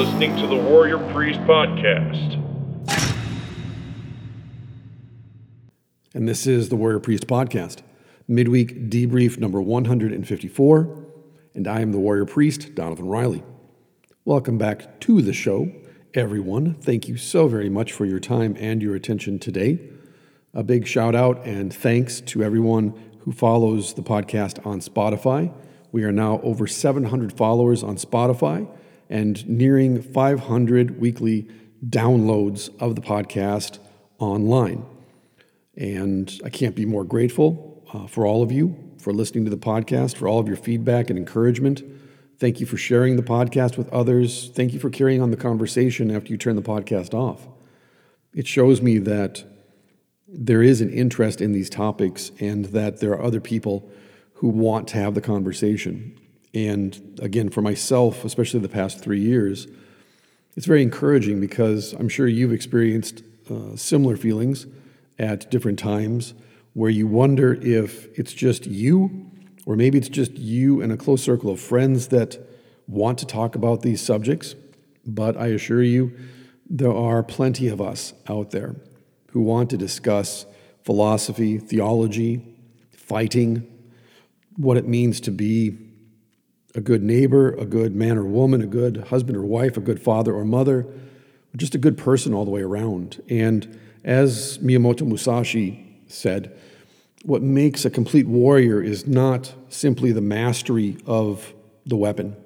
Listening to the Warrior Priest Podcast. And this is the Warrior Priest Podcast, midweek debrief number 154. And I am the Warrior Priest, Donavon Riley. Welcome back to the show, everyone. Thank you so very much for your time and your attention today. A big shout out and thanks to everyone who follows the podcast on Spotify. We are now over 700 followers on Spotify and nearing 500 weekly downloads of the podcast online. And I can't be more grateful uh, for all of you for listening to the podcast, for all of your feedback and encouragement. Thank you for sharing the podcast with others. Thank you for carrying on the conversation after you turn the podcast off. It shows me that there is an interest in these topics and that there are other people who want to have the conversation. And again, for myself, especially the past three years, it's very encouraging because I'm sure you've experienced uh, similar feelings at different times where you wonder if it's just you, or maybe it's just you and a close circle of friends that want to talk about these subjects. But I assure you, there are plenty of us out there who want to discuss philosophy, theology, fighting, what it means to be a good neighbor, a good man or woman, a good husband or wife, a good father or mother, just a good person all the way around. And as Miyamoto Musashi said, what makes a complete warrior is not simply the mastery of the weapon,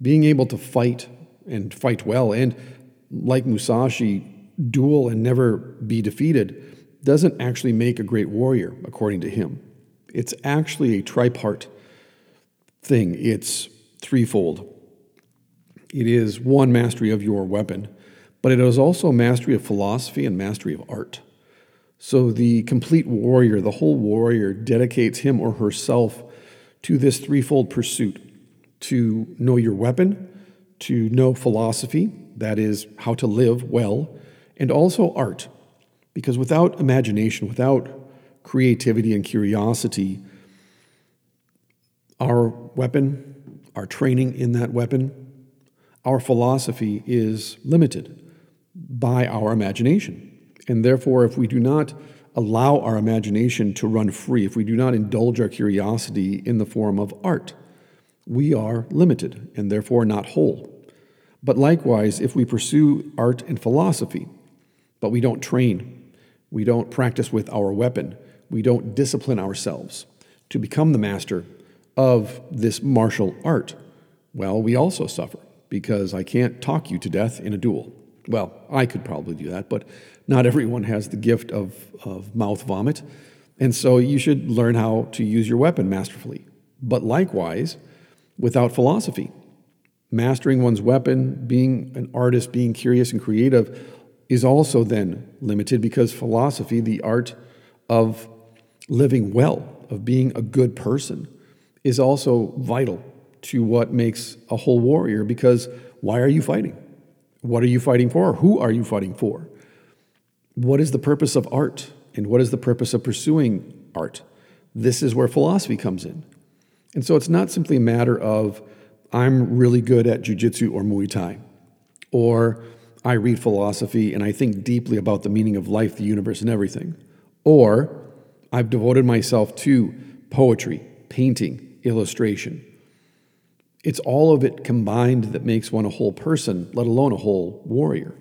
being able to fight and fight well, and like Musashi, duel and never be defeated, doesn't actually make a great warrior, according to him. It's actually a tripart thing, it's threefold. It is one, mastery of your weapon, but it is also mastery of philosophy and mastery of art. So the complete warrior, the whole warrior, dedicates him or herself to this threefold pursuit to know your weapon, to know philosophy, that is, how to live well, and also art. Because without imagination, without creativity and curiosity, our weapon, our training in that weapon, our philosophy is limited by our imagination. And therefore, if we do not allow our imagination to run free, if we do not indulge our curiosity in the form of art, we are limited and therefore not whole. But likewise, if we pursue art and philosophy, but we don't train, we don't practice with our weapon, we don't discipline ourselves to become the master of this martial art, well, we also suffer because I can't talk you to death in a duel. Well, I could probably do that, but not everyone has the gift of, of mouth vomit. And so you should learn how to use your weapon masterfully. But likewise, without philosophy, mastering one's weapon, being an artist, being curious and creative, is also then limited because philosophy, the art of living well, of being a good person, is also vital to what makes a whole warrior because why are you fighting? What are you fighting for? Who are you fighting for? What is the purpose of art? And what is the purpose of pursuing art? This is where philosophy comes in. And so it's not simply a matter of, I'm really good at jujitsu or Muay Thai, or I read philosophy and I think deeply about the meaning of life, the universe, and everything, or I've devoted myself to poetry, painting, illustration. It's all of it combined that makes one a whole person, let alone a whole warrior.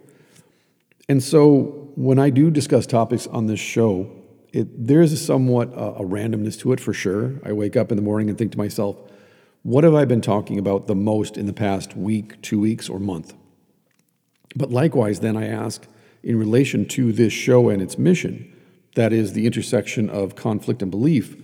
And so when I do discuss topics on this show, it, there's a somewhat uh, a randomness to it for sure. I wake up in the morning and think to myself, what have I been talking about the most in the past week, two weeks, or month? But likewise, then I ask, in relation to this show and its mission, that is the intersection of conflict and belief,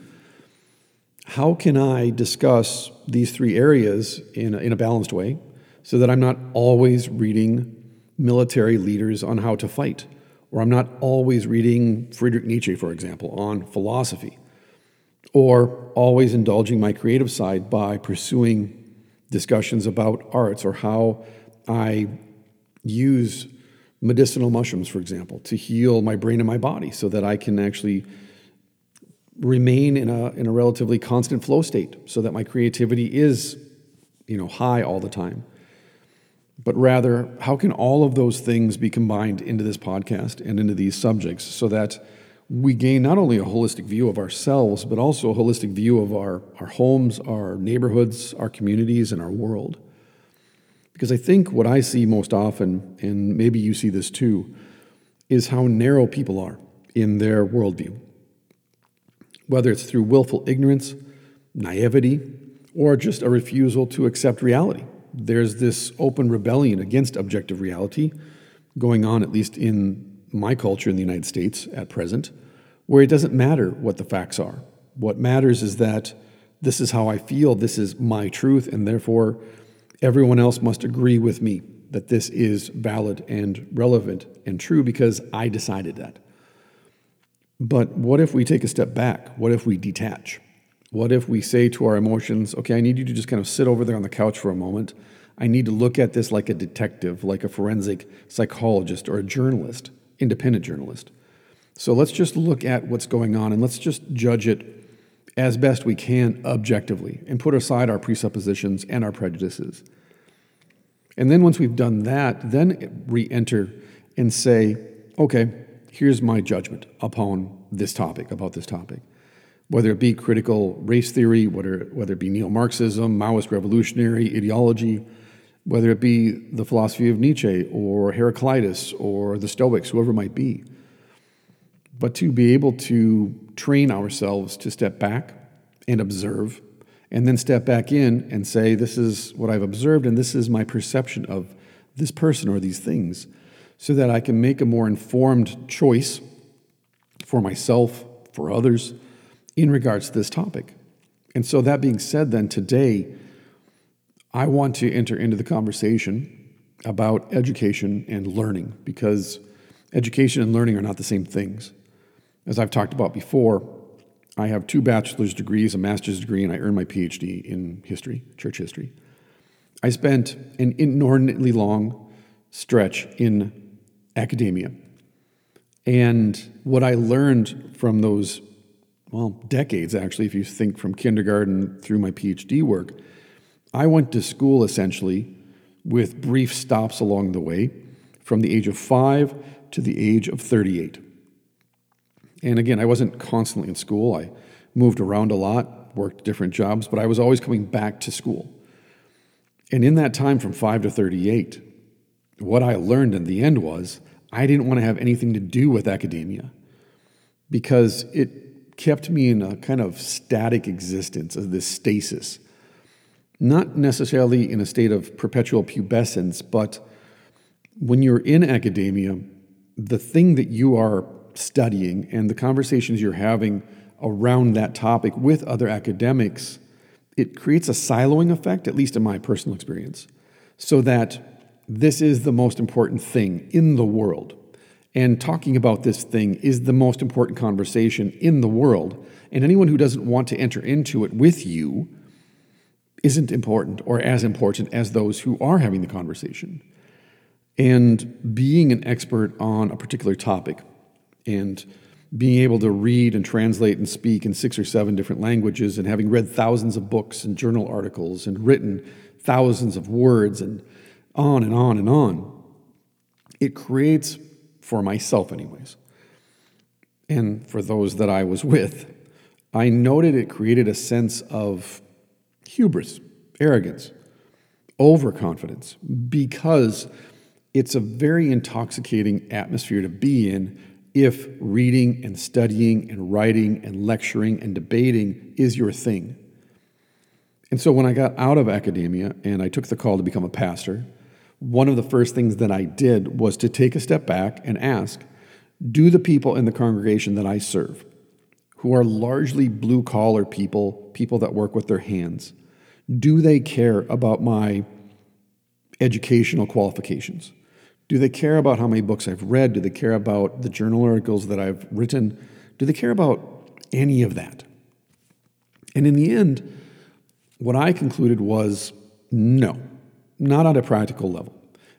how can I discuss these three areas in a, in a balanced way so that I'm not always reading military leaders on how to fight, or I'm not always reading Friedrich Nietzsche, for example, on philosophy, or always indulging my creative side by pursuing discussions about arts or how I use medicinal mushrooms, for example, to heal my brain and my body so that I can actually remain in a, in a relatively constant flow state so that my creativity is you know high all the time but rather, how can all of those things be combined into this podcast and into these subjects so that we gain not only a holistic view of ourselves, but also a holistic view of our, our homes, our neighborhoods, our communities, and our world? Because I think what I see most often, and maybe you see this too, is how narrow people are in their worldview. Whether it's through willful ignorance, naivety, or just a refusal to accept reality. There's this open rebellion against objective reality going on, at least in my culture in the United States at present, where it doesn't matter what the facts are. What matters is that this is how I feel, this is my truth, and therefore everyone else must agree with me that this is valid and relevant and true because I decided that. But what if we take a step back? What if we detach? What if we say to our emotions, okay, I need you to just kind of sit over there on the couch for a moment. I need to look at this like a detective, like a forensic psychologist or a journalist, independent journalist. So let's just look at what's going on and let's just judge it as best we can objectively and put aside our presuppositions and our prejudices. And then once we've done that, then re enter and say, okay, here's my judgment upon this topic, about this topic. Whether it be critical race theory, whether, whether it be neo Marxism, Maoist revolutionary ideology, whether it be the philosophy of Nietzsche or Heraclitus or the Stoics, whoever it might be. But to be able to train ourselves to step back and observe, and then step back in and say, This is what I've observed, and this is my perception of this person or these things so that I can make a more informed choice for myself, for others, in regards to this topic. And so, that being said, then today, I want to enter into the conversation about education and learning because education and learning are not the same things. As I've talked about before, I have two bachelor's degrees, a master's degree, and I earned my PhD in history, church history. I spent an inordinately long stretch in academia. And what I learned from those, well, decades actually, if you think from kindergarten through my PhD work, I went to school essentially with brief stops along the way from the age of five to the age of 38. And again, I wasn't constantly in school. I moved around a lot, worked different jobs, but I was always coming back to school. And in that time from 5 to 38, what I learned in the end was I didn't want to have anything to do with academia because it kept me in a kind of static existence of this stasis. Not necessarily in a state of perpetual pubescence, but when you're in academia, the thing that you are studying and the conversations you're having around that topic with other academics, it creates a siloing effect, at least in my personal experience, so that this is the most important thing in the world. And talking about this thing is the most important conversation in the world. And anyone who doesn't want to enter into it with you isn't important or as important as those who are having the conversation. And being an expert on a particular topic and being able to read and translate and speak in six or seven different languages and having read thousands of books and journal articles and written thousands of words and on and on and on. It creates, for myself, anyways, and for those that I was with, I noted it created a sense of hubris, arrogance, overconfidence, because it's a very intoxicating atmosphere to be in if reading and studying and writing and lecturing and debating is your thing. And so when I got out of academia and I took the call to become a pastor, one of the first things that I did was to take a step back and ask Do the people in the congregation that I serve, who are largely blue collar people, people that work with their hands, do they care about my educational qualifications? Do they care about how many books I've read? Do they care about the journal articles that I've written? Do they care about any of that? And in the end, what I concluded was no not on a practical level.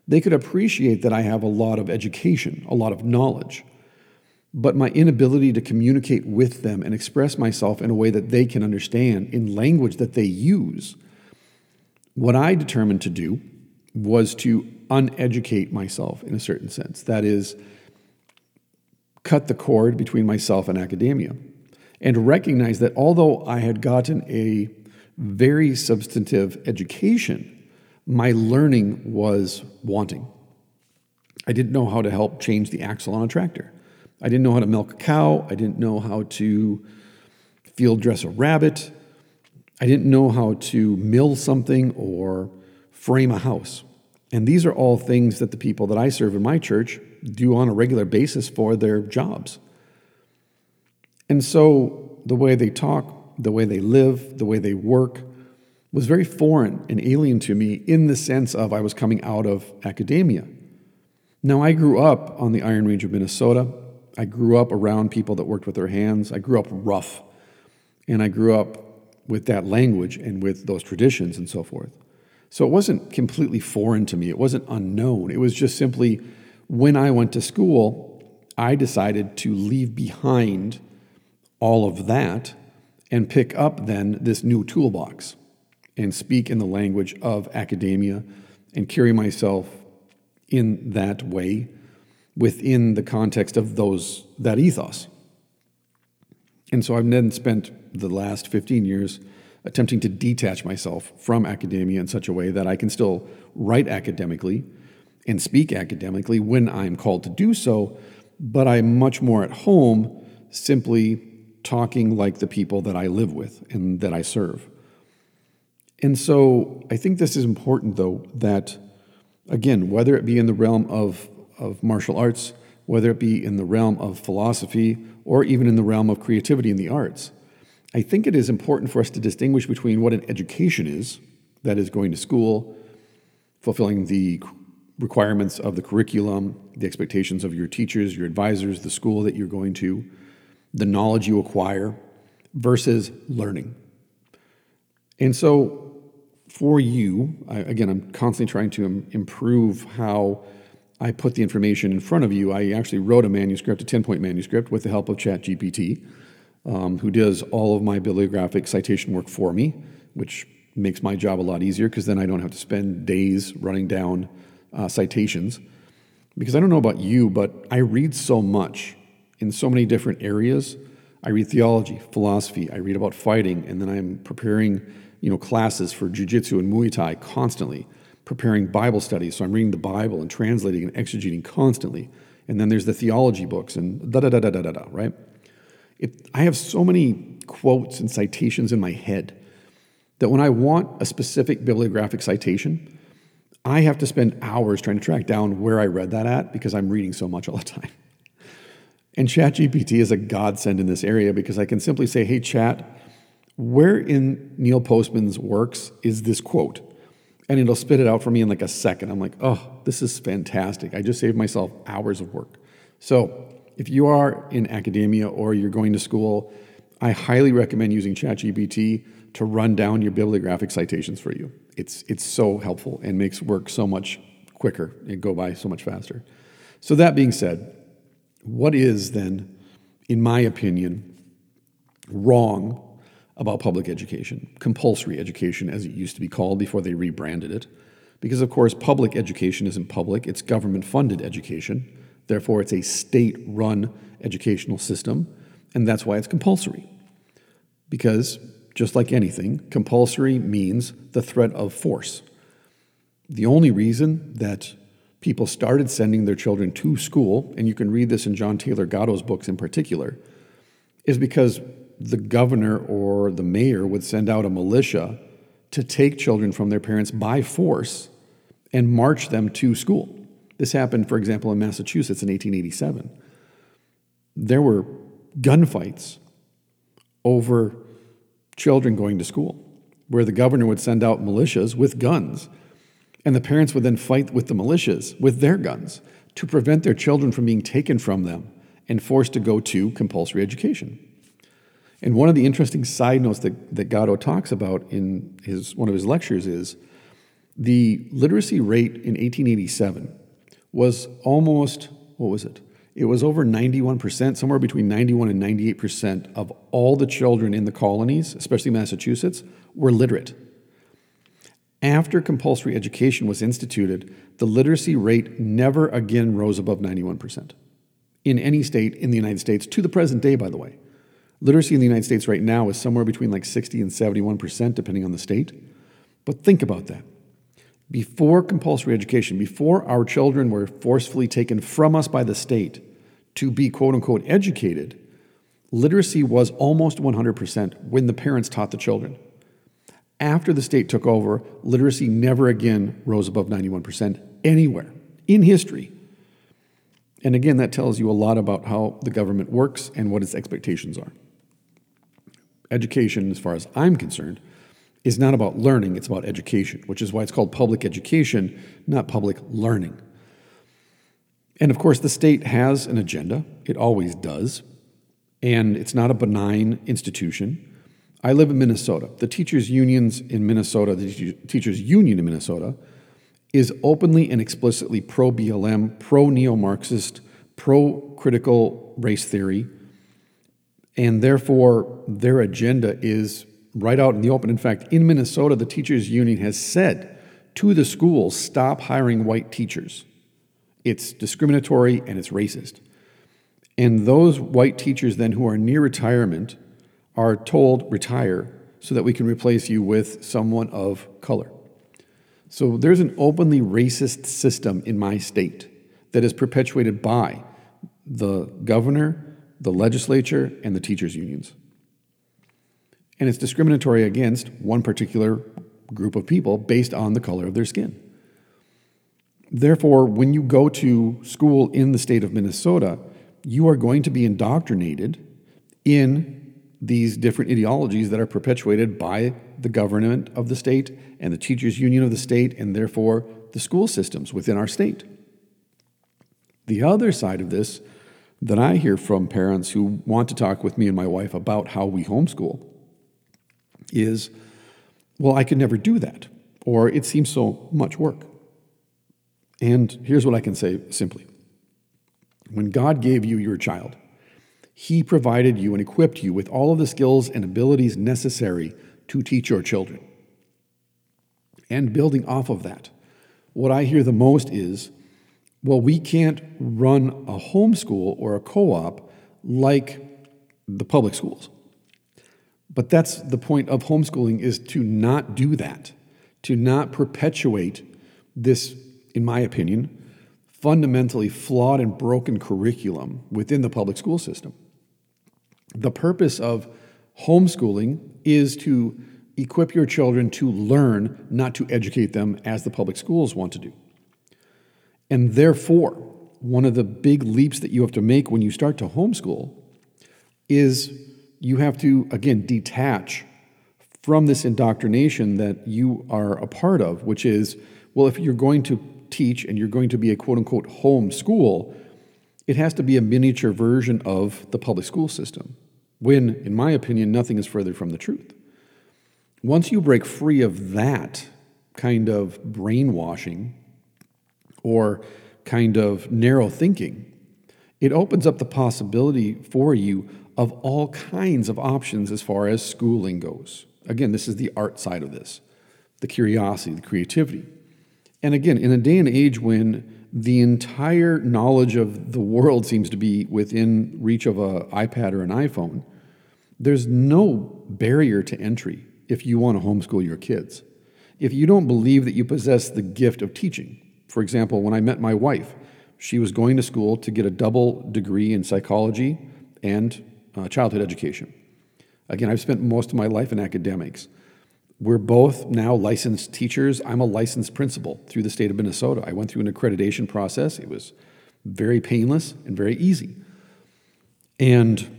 They could appreciate that I have a lot of education, a lot of knowledge, but my inability to communicate with them and express myself in a way that they can understand in language that they use. What I determined to do was to uneducate myself in a certain sense. That is, cut the cord between myself and academia and recognize that although I had gotten a very substantive education, my learning was wanting. I didn't know how to help change the axle on a tractor. I didn't know how to milk a cow. I didn't know how to field dress a rabbit. I didn't know how to mill something or frame a house. And these are all things that the people that I serve in my church do on a regular basis for their jobs. And so the way they talk, the way they live, the way they work was very foreign and alien to me in the sense of I was coming out of academia. Now, I grew up on the Iron Range of Minnesota. I grew up around people that worked with their hands. I grew up rough. And I grew up with that language and with those traditions and so forth. So it wasn't completely foreign to me. It wasn't unknown. It was just simply when I went to school, I decided to leave behind all of that and pick up then this new toolbox and speak in the language of academia and carry myself in that way within the context of those that ethos. And so I've then spent the last 15 years attempting to detach myself from academia in such a way that I can still write academically and speak academically when I'm called to do so, but I'm much more at home simply talking like the people that I live with and that I serve. And so I think this is important, though, that again, whether it be in the realm of, of martial arts, whether it be in the realm of philosophy, or even in the realm of creativity in the arts, I think it is important for us to distinguish between what an education is, that is, going to school, fulfilling the requirements of the curriculum, the expectations of your teachers, your advisors, the school that you're going to, the knowledge you acquire, versus learning. And so, for you, I, again, I'm constantly trying to improve how I put the information in front of you. I actually wrote a manuscript, a 10 point manuscript, with the help of ChatGPT um, who does all of my bibliographic citation work for me, which makes my job a lot easier because then I don't have to spend days running down uh, citations. Because I don't know about you, but I read so much in so many different areas. I read theology, philosophy, I read about fighting, and then I'm preparing you know, classes for jujitsu and Muay Thai constantly, preparing Bible studies. So I'm reading the Bible and translating and exegeting constantly. And then there's the theology books and da da da da da da, da, right? It, I have so many quotes and citations in my head that when I want a specific bibliographic citation, I have to spend hours trying to track down where I read that at because I'm reading so much all the time. And ChatGPT is a godsend in this area because I can simply say, hey, chat, where in Neil Postman's works is this quote? And it'll spit it out for me in like a second. I'm like, oh, this is fantastic. I just saved myself hours of work. So if you are in academia or you're going to school, I highly recommend using ChatGPT to run down your bibliographic citations for you. It's, it's so helpful and makes work so much quicker and go by so much faster. So, that being said, what is then, in my opinion, wrong about public education, compulsory education, as it used to be called before they rebranded it? Because, of course, public education isn't public, it's government funded education. Therefore, it's a state run educational system, and that's why it's compulsory. Because, just like anything, compulsory means the threat of force. The only reason that people started sending their children to school, and you can read this in John Taylor Gatto's books in particular, is because the governor or the mayor would send out a militia to take children from their parents by force and march them to school. This happened, for example, in Massachusetts in 1887. There were gunfights over children going to school, where the governor would send out militias with guns, and the parents would then fight with the militias with their guns to prevent their children from being taken from them and forced to go to compulsory education. And one of the interesting side notes that, that Gatto talks about in his, one of his lectures is the literacy rate in 1887 was almost, what was it? It was over 91%, somewhere between 91 and 98% of all the children in the colonies, especially Massachusetts, were literate. After compulsory education was instituted, the literacy rate never again rose above 91% in any state in the United States to the present day, by the way. Literacy in the United States right now is somewhere between like 60 and 71%, depending on the state. But think about that. Before compulsory education, before our children were forcefully taken from us by the state to be quote unquote educated, literacy was almost 100% when the parents taught the children. After the state took over, literacy never again rose above 91% anywhere in history. And again, that tells you a lot about how the government works and what its expectations are. Education, as far as I'm concerned, is not about learning, it's about education, which is why it's called public education, not public learning. And of course, the state has an agenda, it always does, and it's not a benign institution. I live in Minnesota. The teachers' unions in Minnesota, the teachers' union in Minnesota, is openly and explicitly pro BLM, pro neo Marxist, pro critical race theory, and therefore their agenda is right out in the open. In fact, in Minnesota, the teachers' union has said to the schools stop hiring white teachers. It's discriminatory and it's racist. And those white teachers, then, who are near retirement, are told retire so that we can replace you with someone of color. So there's an openly racist system in my state that is perpetuated by the governor, the legislature, and the teachers' unions. And it's discriminatory against one particular group of people based on the color of their skin. Therefore, when you go to school in the state of Minnesota, you are going to be indoctrinated in these different ideologies that are perpetuated by the government of the state and the teachers' union of the state, and therefore the school systems within our state. The other side of this that I hear from parents who want to talk with me and my wife about how we homeschool is, well, I could never do that, or it seems so much work. And here's what I can say simply when God gave you your child, He provided you and equipped you with all of the skills and abilities necessary to teach your children. And building off of that, what I hear the most is well, we can't run a homeschool or a co op like the public schools. But that's the point of homeschooling is to not do that, to not perpetuate this, in my opinion, fundamentally flawed and broken curriculum within the public school system. The purpose of homeschooling is to equip your children to learn, not to educate them as the public schools want to do. And therefore, one of the big leaps that you have to make when you start to homeschool is you have to, again, detach from this indoctrination that you are a part of, which is, well, if you're going to teach and you're going to be a quote unquote home school, it has to be a miniature version of the public school system. When, in my opinion, nothing is further from the truth. Once you break free of that kind of brainwashing or kind of narrow thinking, it opens up the possibility for you of all kinds of options as far as schooling goes. Again, this is the art side of this the curiosity, the creativity. And again, in a day and age when the entire knowledge of the world seems to be within reach of an iPad or an iPhone, there's no barrier to entry if you want to homeschool your kids. If you don't believe that you possess the gift of teaching, for example, when I met my wife, she was going to school to get a double degree in psychology and uh, childhood education. Again, I've spent most of my life in academics. We're both now licensed teachers. I'm a licensed principal through the state of Minnesota. I went through an accreditation process. It was very painless and very easy. And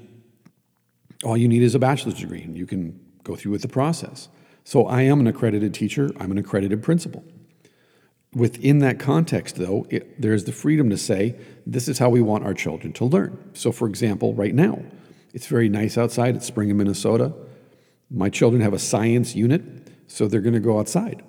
all you need is a bachelor's degree, and you can go through with the process. So I am an accredited teacher, I'm an accredited principal. Within that context, though, it, there's the freedom to say, this is how we want our children to learn. So, for example, right now, it's very nice outside. It's spring in Minnesota. My children have a science unit, so they're going to go outside.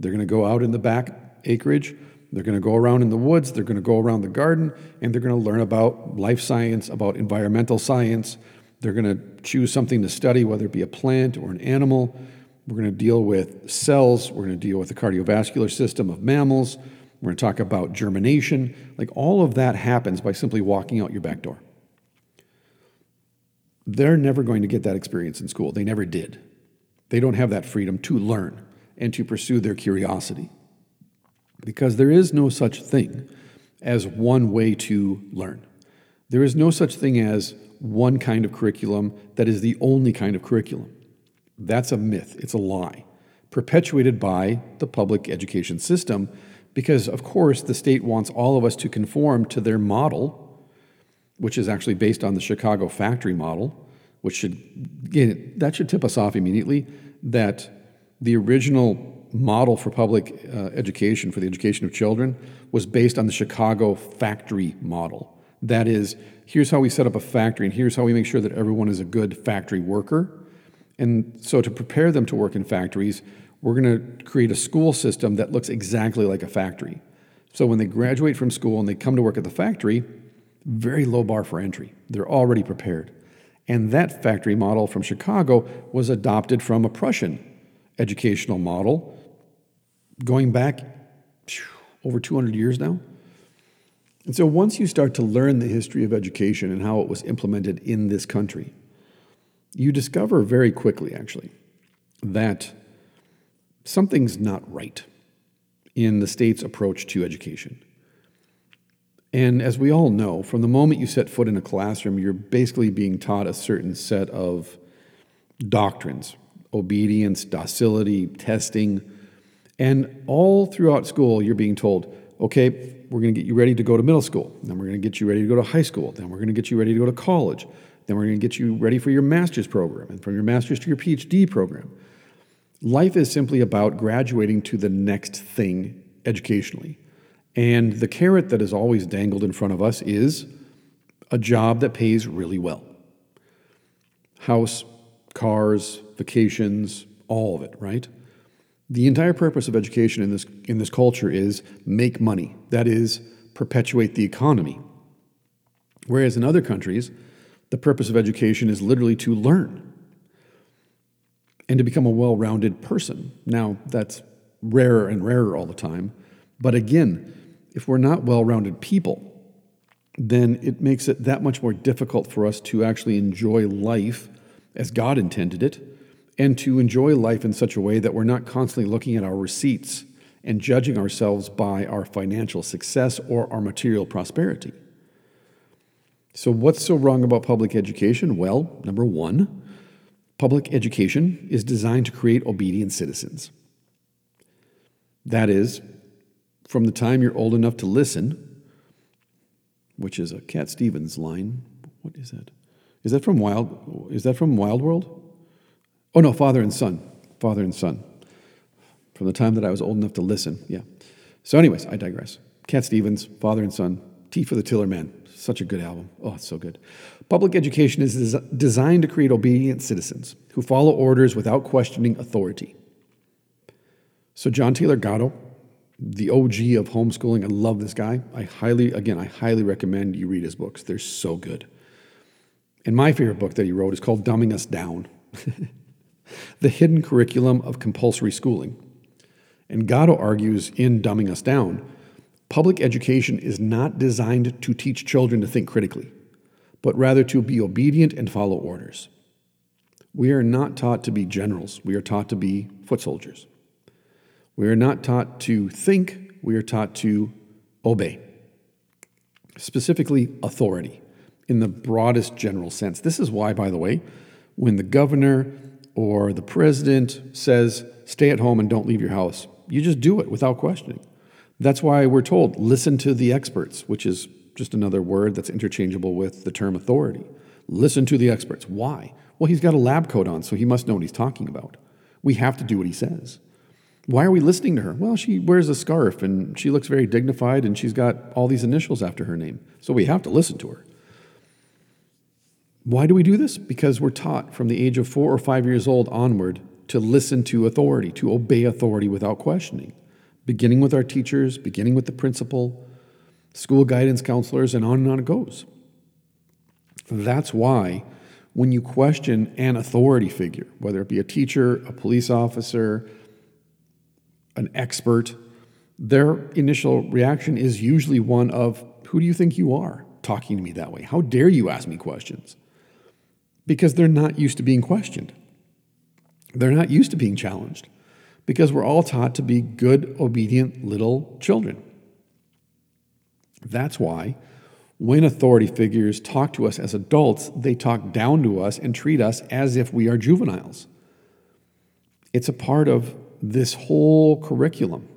They're going to go out in the back acreage. They're going to go around in the woods. They're going to go around the garden, and they're going to learn about life science, about environmental science. They're going to choose something to study, whether it be a plant or an animal. We're going to deal with cells. We're going to deal with the cardiovascular system of mammals. We're going to talk about germination. Like all of that happens by simply walking out your back door. They're never going to get that experience in school. They never did. They don't have that freedom to learn and to pursue their curiosity. Because there is no such thing as one way to learn. There is no such thing as one kind of curriculum that is the only kind of curriculum. That's a myth, it's a lie, perpetuated by the public education system because, of course, the state wants all of us to conform to their model, which is actually based on the Chicago factory model, which should, again, that should tip us off immediately that the original model for public uh, education, for the education of children, was based on the Chicago factory model. That is, here's how we set up a factory, and here's how we make sure that everyone is a good factory worker. And so, to prepare them to work in factories, we're going to create a school system that looks exactly like a factory. So, when they graduate from school and they come to work at the factory, very low bar for entry. They're already prepared. And that factory model from Chicago was adopted from a Prussian educational model going back over 200 years now. And so once you start to learn the history of education and how it was implemented in this country, you discover very quickly, actually, that something's not right in the state's approach to education. And as we all know, from the moment you set foot in a classroom, you're basically being taught a certain set of doctrines obedience, docility, testing. And all throughout school, you're being told, okay, we're going to get you ready to go to middle school. Then we're going to get you ready to go to high school. Then we're going to get you ready to go to college. Then we're going to get you ready for your master's program and from your master's to your PhD program. Life is simply about graduating to the next thing educationally. And the carrot that is always dangled in front of us is a job that pays really well. House, cars, vacations, all of it, right? The entire purpose of education in this, in this culture is make money. That is, perpetuate the economy. Whereas in other countries, the purpose of education is literally to learn and to become a well rounded person. Now, that's rarer and rarer all the time. But again, if we're not well rounded people, then it makes it that much more difficult for us to actually enjoy life as God intended it and to enjoy life in such a way that we're not constantly looking at our receipts and judging ourselves by our financial success or our material prosperity. So, what's so wrong about public education? Well, number one, public education is designed to create obedient citizens. That is, from the time you're old enough to listen, which is a Cat Stevens line. What is that? Is that from Wild? Is that from Wild World? Oh no, father and son. Father and son. From the time that I was old enough to listen. Yeah. So, anyways, I digress. Cat Stevens, father and son. Tea for the Tillerman. Such a good album. Oh, it's so good. Public education is designed to create obedient citizens who follow orders without questioning authority. So, John Taylor Gatto the OG of homeschooling. I love this guy. I highly, again, I highly recommend you read his books. They're so good. And my favorite book that he wrote is called Dumbing Us Down The Hidden Curriculum of Compulsory Schooling. And Gatto argues in Dumbing Us Down public education is not designed to teach children to think critically, but rather to be obedient and follow orders. We are not taught to be generals, we are taught to be foot soldiers. We are not taught to think, we are taught to obey. Specifically, authority in the broadest general sense. This is why, by the way, when the governor or the president says, stay at home and don't leave your house, you just do it without questioning. That's why we're told, listen to the experts, which is just another word that's interchangeable with the term authority. Listen to the experts. Why? Well, he's got a lab coat on, so he must know what he's talking about. We have to do what he says. Why are we listening to her? Well, she wears a scarf and she looks very dignified and she's got all these initials after her name. So we have to listen to her. Why do we do this? Because we're taught from the age of four or five years old onward to listen to authority, to obey authority without questioning, beginning with our teachers, beginning with the principal, school guidance counselors, and on and on it goes. That's why when you question an authority figure, whether it be a teacher, a police officer, an expert, their initial reaction is usually one of, Who do you think you are talking to me that way? How dare you ask me questions? Because they're not used to being questioned. They're not used to being challenged because we're all taught to be good, obedient little children. That's why when authority figures talk to us as adults, they talk down to us and treat us as if we are juveniles. It's a part of this whole curriculum.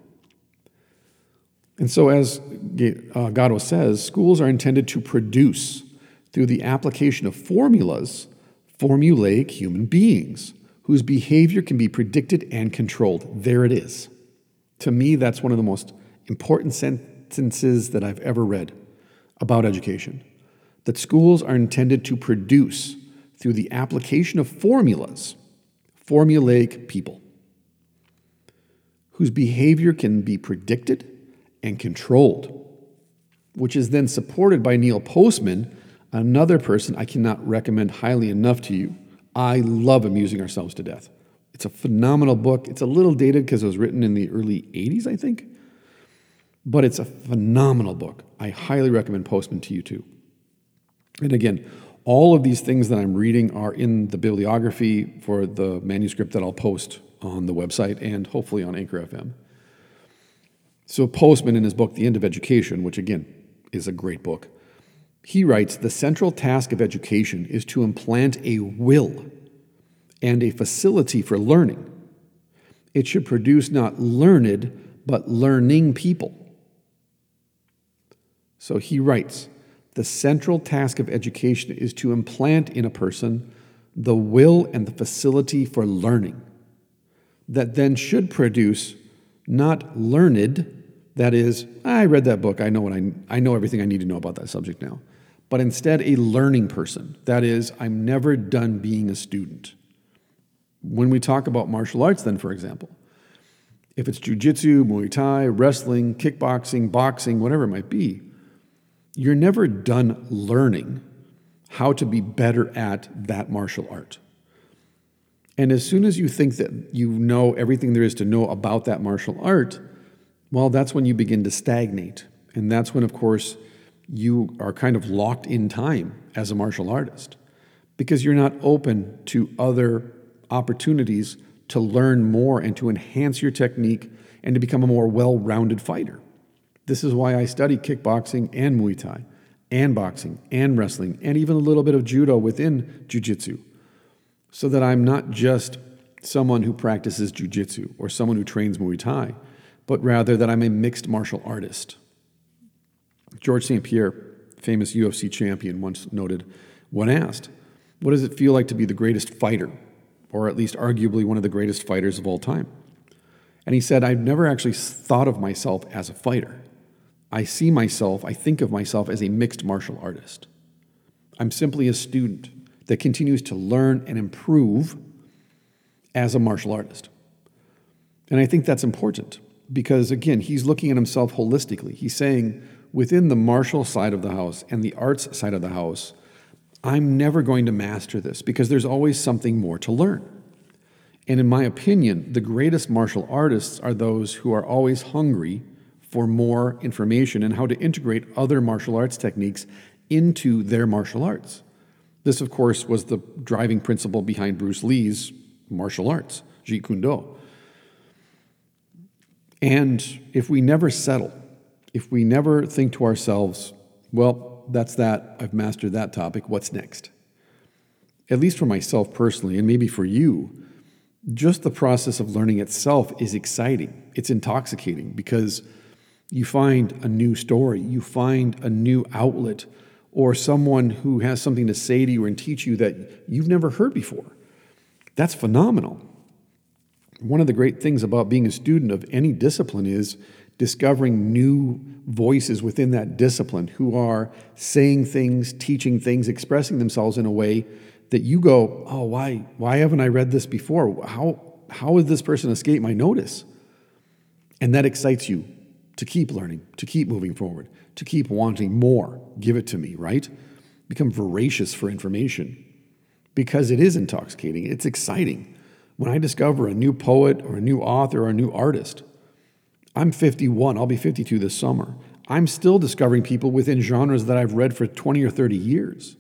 And so, as uh, Gatto says, schools are intended to produce, through the application of formulas, formulaic human beings whose behavior can be predicted and controlled. There it is. To me, that's one of the most important sentences that I've ever read about education. That schools are intended to produce, through the application of formulas, formulaic people whose behavior can be predicted and controlled, which is then supported by Neil Postman, another person I cannot recommend highly enough to you. I love Amusing Ourselves to Death. It's a phenomenal book. It's a little dated because it was written in the early 80s, I think, but it's a phenomenal book. I highly recommend Postman to you too. And again, all of these things that I'm reading are in the bibliography for the manuscript that I'll post on the website and hopefully on Anchor FM. So, Postman, in his book, The End of Education, which again is a great book, he writes The central task of education is to implant a will and a facility for learning. It should produce not learned, but learning people. So he writes The central task of education is to implant in a person the will and the facility for learning that then should produce not learned, that is, I read that book, I know what I, I know everything I need to know about that subject now, but instead a learning person. That is, I'm never done being a student. When we talk about martial arts, then, for example, if it's jujitsu, Muay Thai, wrestling, kickboxing, boxing, whatever it might be, you're never done learning how to be better at that martial art. And as soon as you think that you know everything there is to know about that martial art, well, that's when you begin to stagnate. And that's when, of course, you are kind of locked in time as a martial artist because you're not open to other opportunities to learn more and to enhance your technique and to become a more well rounded fighter. This is why I study kickboxing and Muay Thai and boxing and wrestling and even a little bit of judo within jiu jitsu so that I'm not just someone who practices jujitsu or someone who trains Muay Thai, but rather that I'm a mixed martial artist. George St. Pierre, famous UFC champion, once noted when asked, What does it feel like to be the greatest fighter, or at least arguably one of the greatest fighters of all time? And he said, I've never actually thought of myself as a fighter. I see myself, I think of myself as a mixed martial artist. I'm simply a student that continues to learn and improve as a martial artist. And I think that's important because, again, he's looking at himself holistically. He's saying, within the martial side of the house and the arts side of the house, I'm never going to master this because there's always something more to learn. And in my opinion, the greatest martial artists are those who are always hungry for more information and how to integrate other martial arts techniques into their martial arts. This, of course, was the driving principle behind Bruce Lee's martial arts, Jeet Kune Do. And if we never settle, if we never think to ourselves, well, that's that, I've mastered that topic, what's next? At least for myself personally, and maybe for you, just the process of learning itself is exciting. It's intoxicating because you find a new story, you find a new outlet or someone who has something to say to you and teach you that you've never heard before. That's phenomenal. One of the great things about being a student of any discipline is discovering new voices within that discipline who are saying things, teaching things, expressing themselves in a way that you go, "Oh, why why haven't I read this before? How how has this person escaped my notice?" And that excites you to keep learning, to keep moving forward, to keep wanting more. Give it to me, right? Become voracious for information. because it is intoxicating. It's exciting. When I discover a new poet or a new author or a new artist, I'm 51, I'll be 52 this summer. I'm still discovering people within genres that I've read for 20 or 30 years.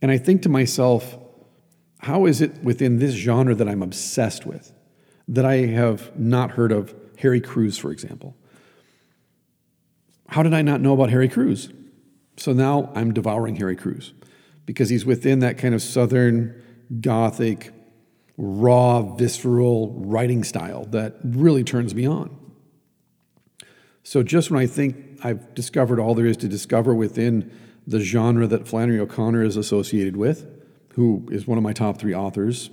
And I think to myself, how is it within this genre that I'm obsessed with that I have not heard of Harry Crews, for example? How did I not know about Harry Crews? So now I'm devouring Harry Crews because he's within that kind of southern gothic, raw, visceral writing style that really turns me on. So just when I think I've discovered all there is to discover within the genre that Flannery O'Connor is associated with, who is one of my top three authors,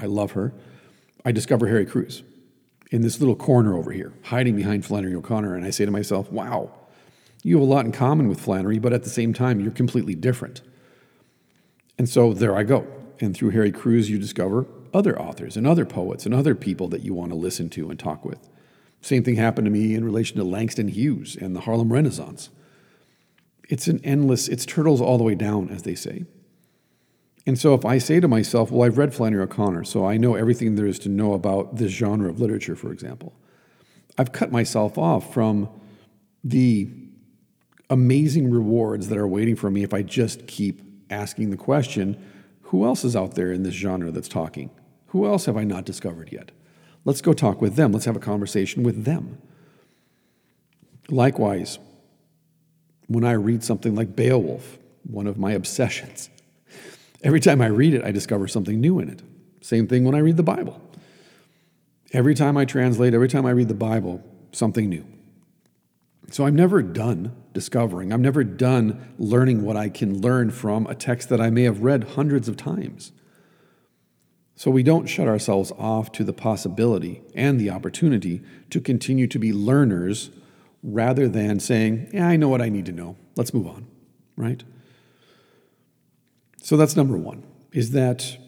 I love her, I discover Harry Crews in this little corner over here, hiding behind Flannery O'Connor. And I say to myself, wow, you have a lot in common with Flannery, but at the same time, you're completely different. And so there I go. And through Harry Crews, you discover other authors and other poets and other people that you want to listen to and talk with. Same thing happened to me in relation to Langston Hughes and the Harlem Renaissance. It's an endless, it's turtles all the way down, as they say. And so if I say to myself, well, I've read Flannery O'Connor, so I know everything there is to know about this genre of literature, for example, I've cut myself off from the amazing rewards that are waiting for me if I just keep asking the question who else is out there in this genre that's talking? Who else have I not discovered yet? Let's go talk with them. Let's have a conversation with them. Likewise, when I read something like Beowulf, one of my obsessions, every time I read it, I discover something new in it. Same thing when I read the Bible. Every time I translate, every time I read the Bible, something new. So I'm never done discovering. I'm never done learning what I can learn from a text that I may have read hundreds of times. So we don't shut ourselves off to the possibility and the opportunity to continue to be learners rather than saying, Yeah, I know what I need to know. Let's move on, right? So that's number one is that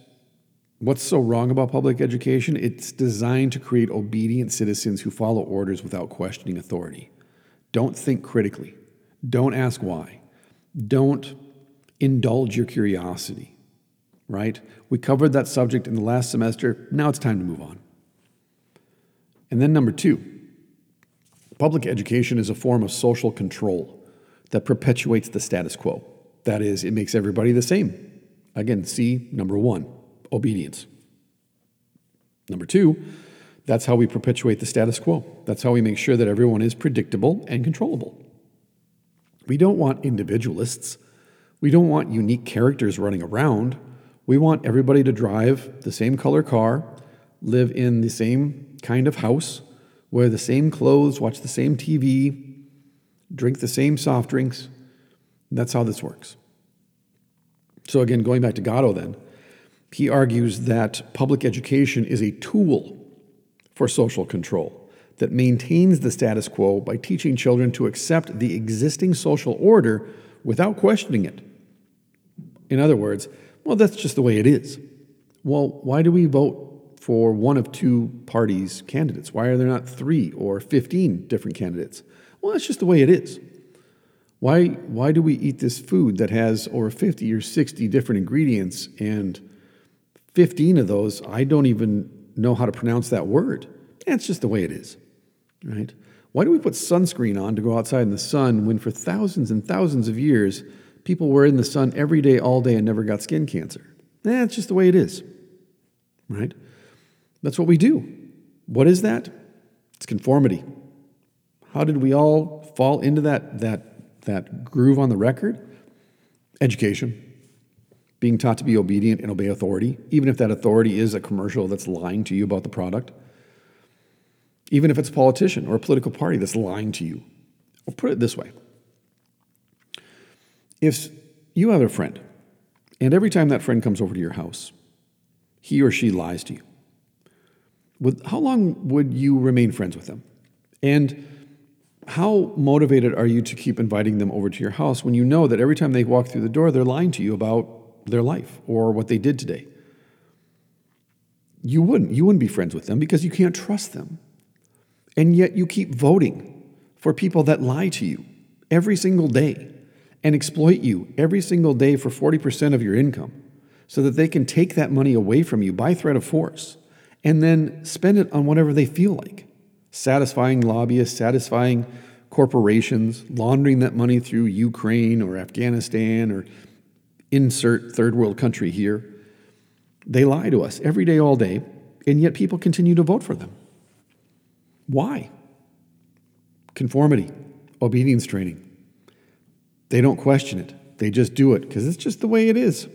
what's so wrong about public education? It's designed to create obedient citizens who follow orders without questioning authority. Don't think critically. Don't ask why. Don't indulge your curiosity, right? We covered that subject in the last semester. Now it's time to move on. And then, number two, public education is a form of social control that perpetuates the status quo. That is, it makes everybody the same. Again, see number one, obedience. Number two, that's how we perpetuate the status quo. That's how we make sure that everyone is predictable and controllable. We don't want individualists. We don't want unique characters running around. We want everybody to drive the same color car, live in the same kind of house, wear the same clothes, watch the same TV, drink the same soft drinks. That's how this works. So, again, going back to Gatto, then, he argues that public education is a tool for social control that maintains the status quo by teaching children to accept the existing social order without questioning it. In other words, well, that's just the way it is. Well, why do we vote for one of two parties' candidates? Why are there not three or 15 different candidates? Well, that's just the way it is. Why, why do we eat this food that has over 50 or 60 different ingredients and 15 of those, I don't even know how to pronounce that word? That's just the way it is right? Why do we put sunscreen on to go outside in the sun when for thousands and thousands of years people were in the sun every day, all day, and never got skin cancer? Eh, it's just the way it is, right? That's what we do. What is that? It's conformity. How did we all fall into that, that, that groove on the record? Education. Being taught to be obedient and obey authority, even if that authority is a commercial that's lying to you about the product even if it's a politician or a political party that's lying to you. I'll put it this way if you have a friend, and every time that friend comes over to your house, he or she lies to you, with, how long would you remain friends with them? And how motivated are you to keep inviting them over to your house when you know that every time they walk through the door, they're lying to you about their life or what they did today? You wouldn't. You wouldn't be friends with them because you can't trust them. And yet you keep voting for people that lie to you every single day and exploit you every single day for 40% of your income. so that they can take that money away from you by threat of force and then spend it on whatever they feel like satisfying lobbyists, satisfying corporations, laundering that money through Ukraine or Afghanistan or insert third world country here. They lie to us every day, all day, and yet people continue to vote for them. Why? Conformity, obedience training. They don't question it, they just do it because it's just the way it is.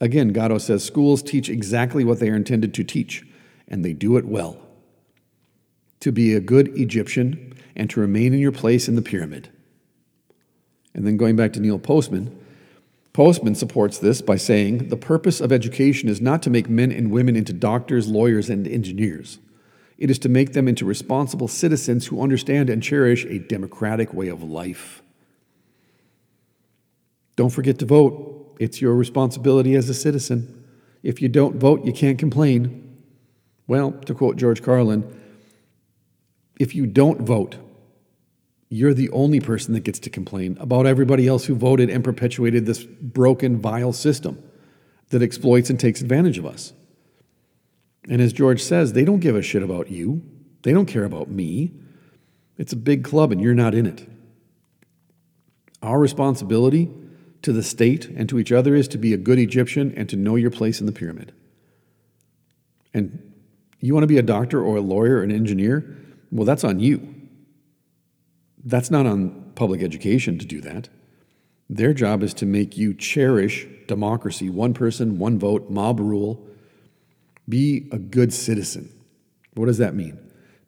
Again, Gatto says schools teach exactly what they are intended to teach, and they do it well. To be a good Egyptian and to remain in your place in the pyramid. And then going back to Neil Postman, Postman supports this by saying the purpose of education is not to make men and women into doctors, lawyers, and engineers. It is to make them into responsible citizens who understand and cherish a democratic way of life. Don't forget to vote. It's your responsibility as a citizen. If you don't vote, you can't complain. Well, to quote George Carlin, if you don't vote, you're the only person that gets to complain about everybody else who voted and perpetuated this broken, vile system that exploits and takes advantage of us. And as George says, they don't give a shit about you. They don't care about me. It's a big club and you're not in it. Our responsibility to the state and to each other is to be a good Egyptian and to know your place in the pyramid. And you want to be a doctor or a lawyer or an engineer? Well, that's on you. That's not on public education to do that. Their job is to make you cherish democracy, one person, one vote, mob rule. Be a good citizen. What does that mean?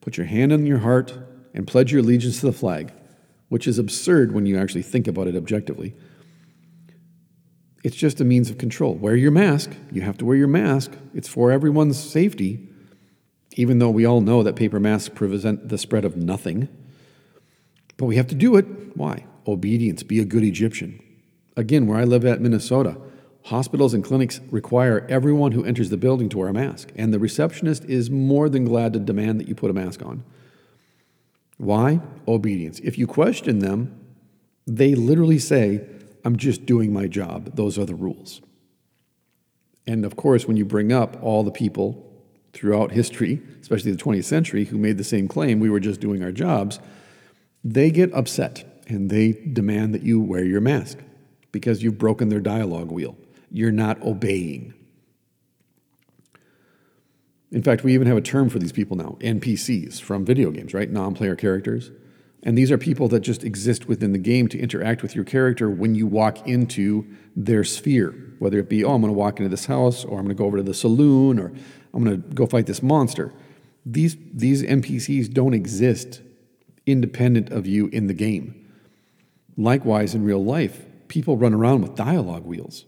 Put your hand on your heart and pledge your allegiance to the flag, which is absurd when you actually think about it objectively. It's just a means of control. Wear your mask. You have to wear your mask. It's for everyone's safety, even though we all know that paper masks prevent the spread of nothing. But we have to do it. Why? Obedience. Be a good Egyptian. Again, where I live at Minnesota, hospitals and clinics require everyone who enters the building to wear a mask, and the receptionist is more than glad to demand that you put a mask on. Why? Obedience. If you question them, they literally say, I'm just doing my job. Those are the rules. And of course, when you bring up all the people throughout history, especially the 20th century, who made the same claim, we were just doing our jobs, they get upset and they demand that you wear your mask because you've broken their dialogue wheel. You're not obeying. In fact, we even have a term for these people now NPCs from video games, right? Non player characters. And these are people that just exist within the game to interact with your character when you walk into their sphere, whether it be, oh, I'm going to walk into this house, or I'm going to go over to the saloon, or I'm going to go fight this monster. These, these NPCs don't exist independent of you in the game. Likewise, in real life, people run around with dialogue wheels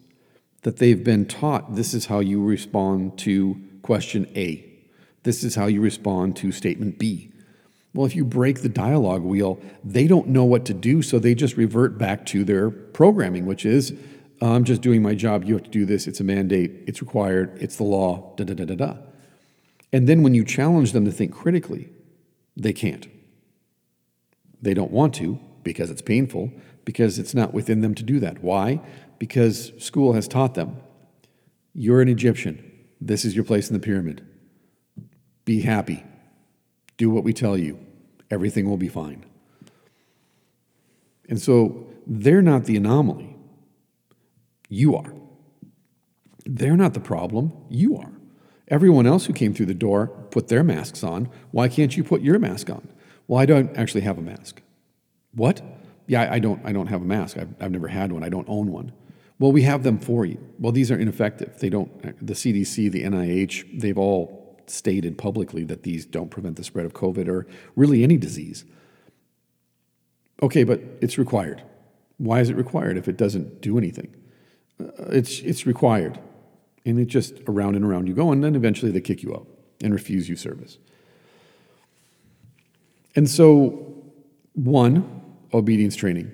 that they've been taught this is how you respond to question A, this is how you respond to statement B. Well, if you break the dialogue wheel, they don't know what to do, so they just revert back to their programming, which is I'm just doing my job, you have to do this, it's a mandate, it's required, it's the law, da da da da da. And then when you challenge them to think critically, they can't. They don't want to because it's painful, because it's not within them to do that. Why? Because school has taught them you're an Egyptian. This is your place in the pyramid. Be happy. Do what we tell you. Everything will be fine. And so they're not the anomaly. You are. They're not the problem. You are. Everyone else who came through the door put their masks on. Why can't you put your mask on? Well, I don't actually have a mask. What? Yeah, I don't, I don't have a mask. I've, I've never had one. I don't own one. Well, we have them for you. Well, these are ineffective. They don't, the CDC, the NIH, they've all stated publicly that these don't prevent the spread of COVID or really any disease. Okay, but it's required. Why is it required if it doesn't do anything? Uh, it's, it's required. And it just around and around you go, and then eventually they kick you out and refuse you service. And so, one, obedience training.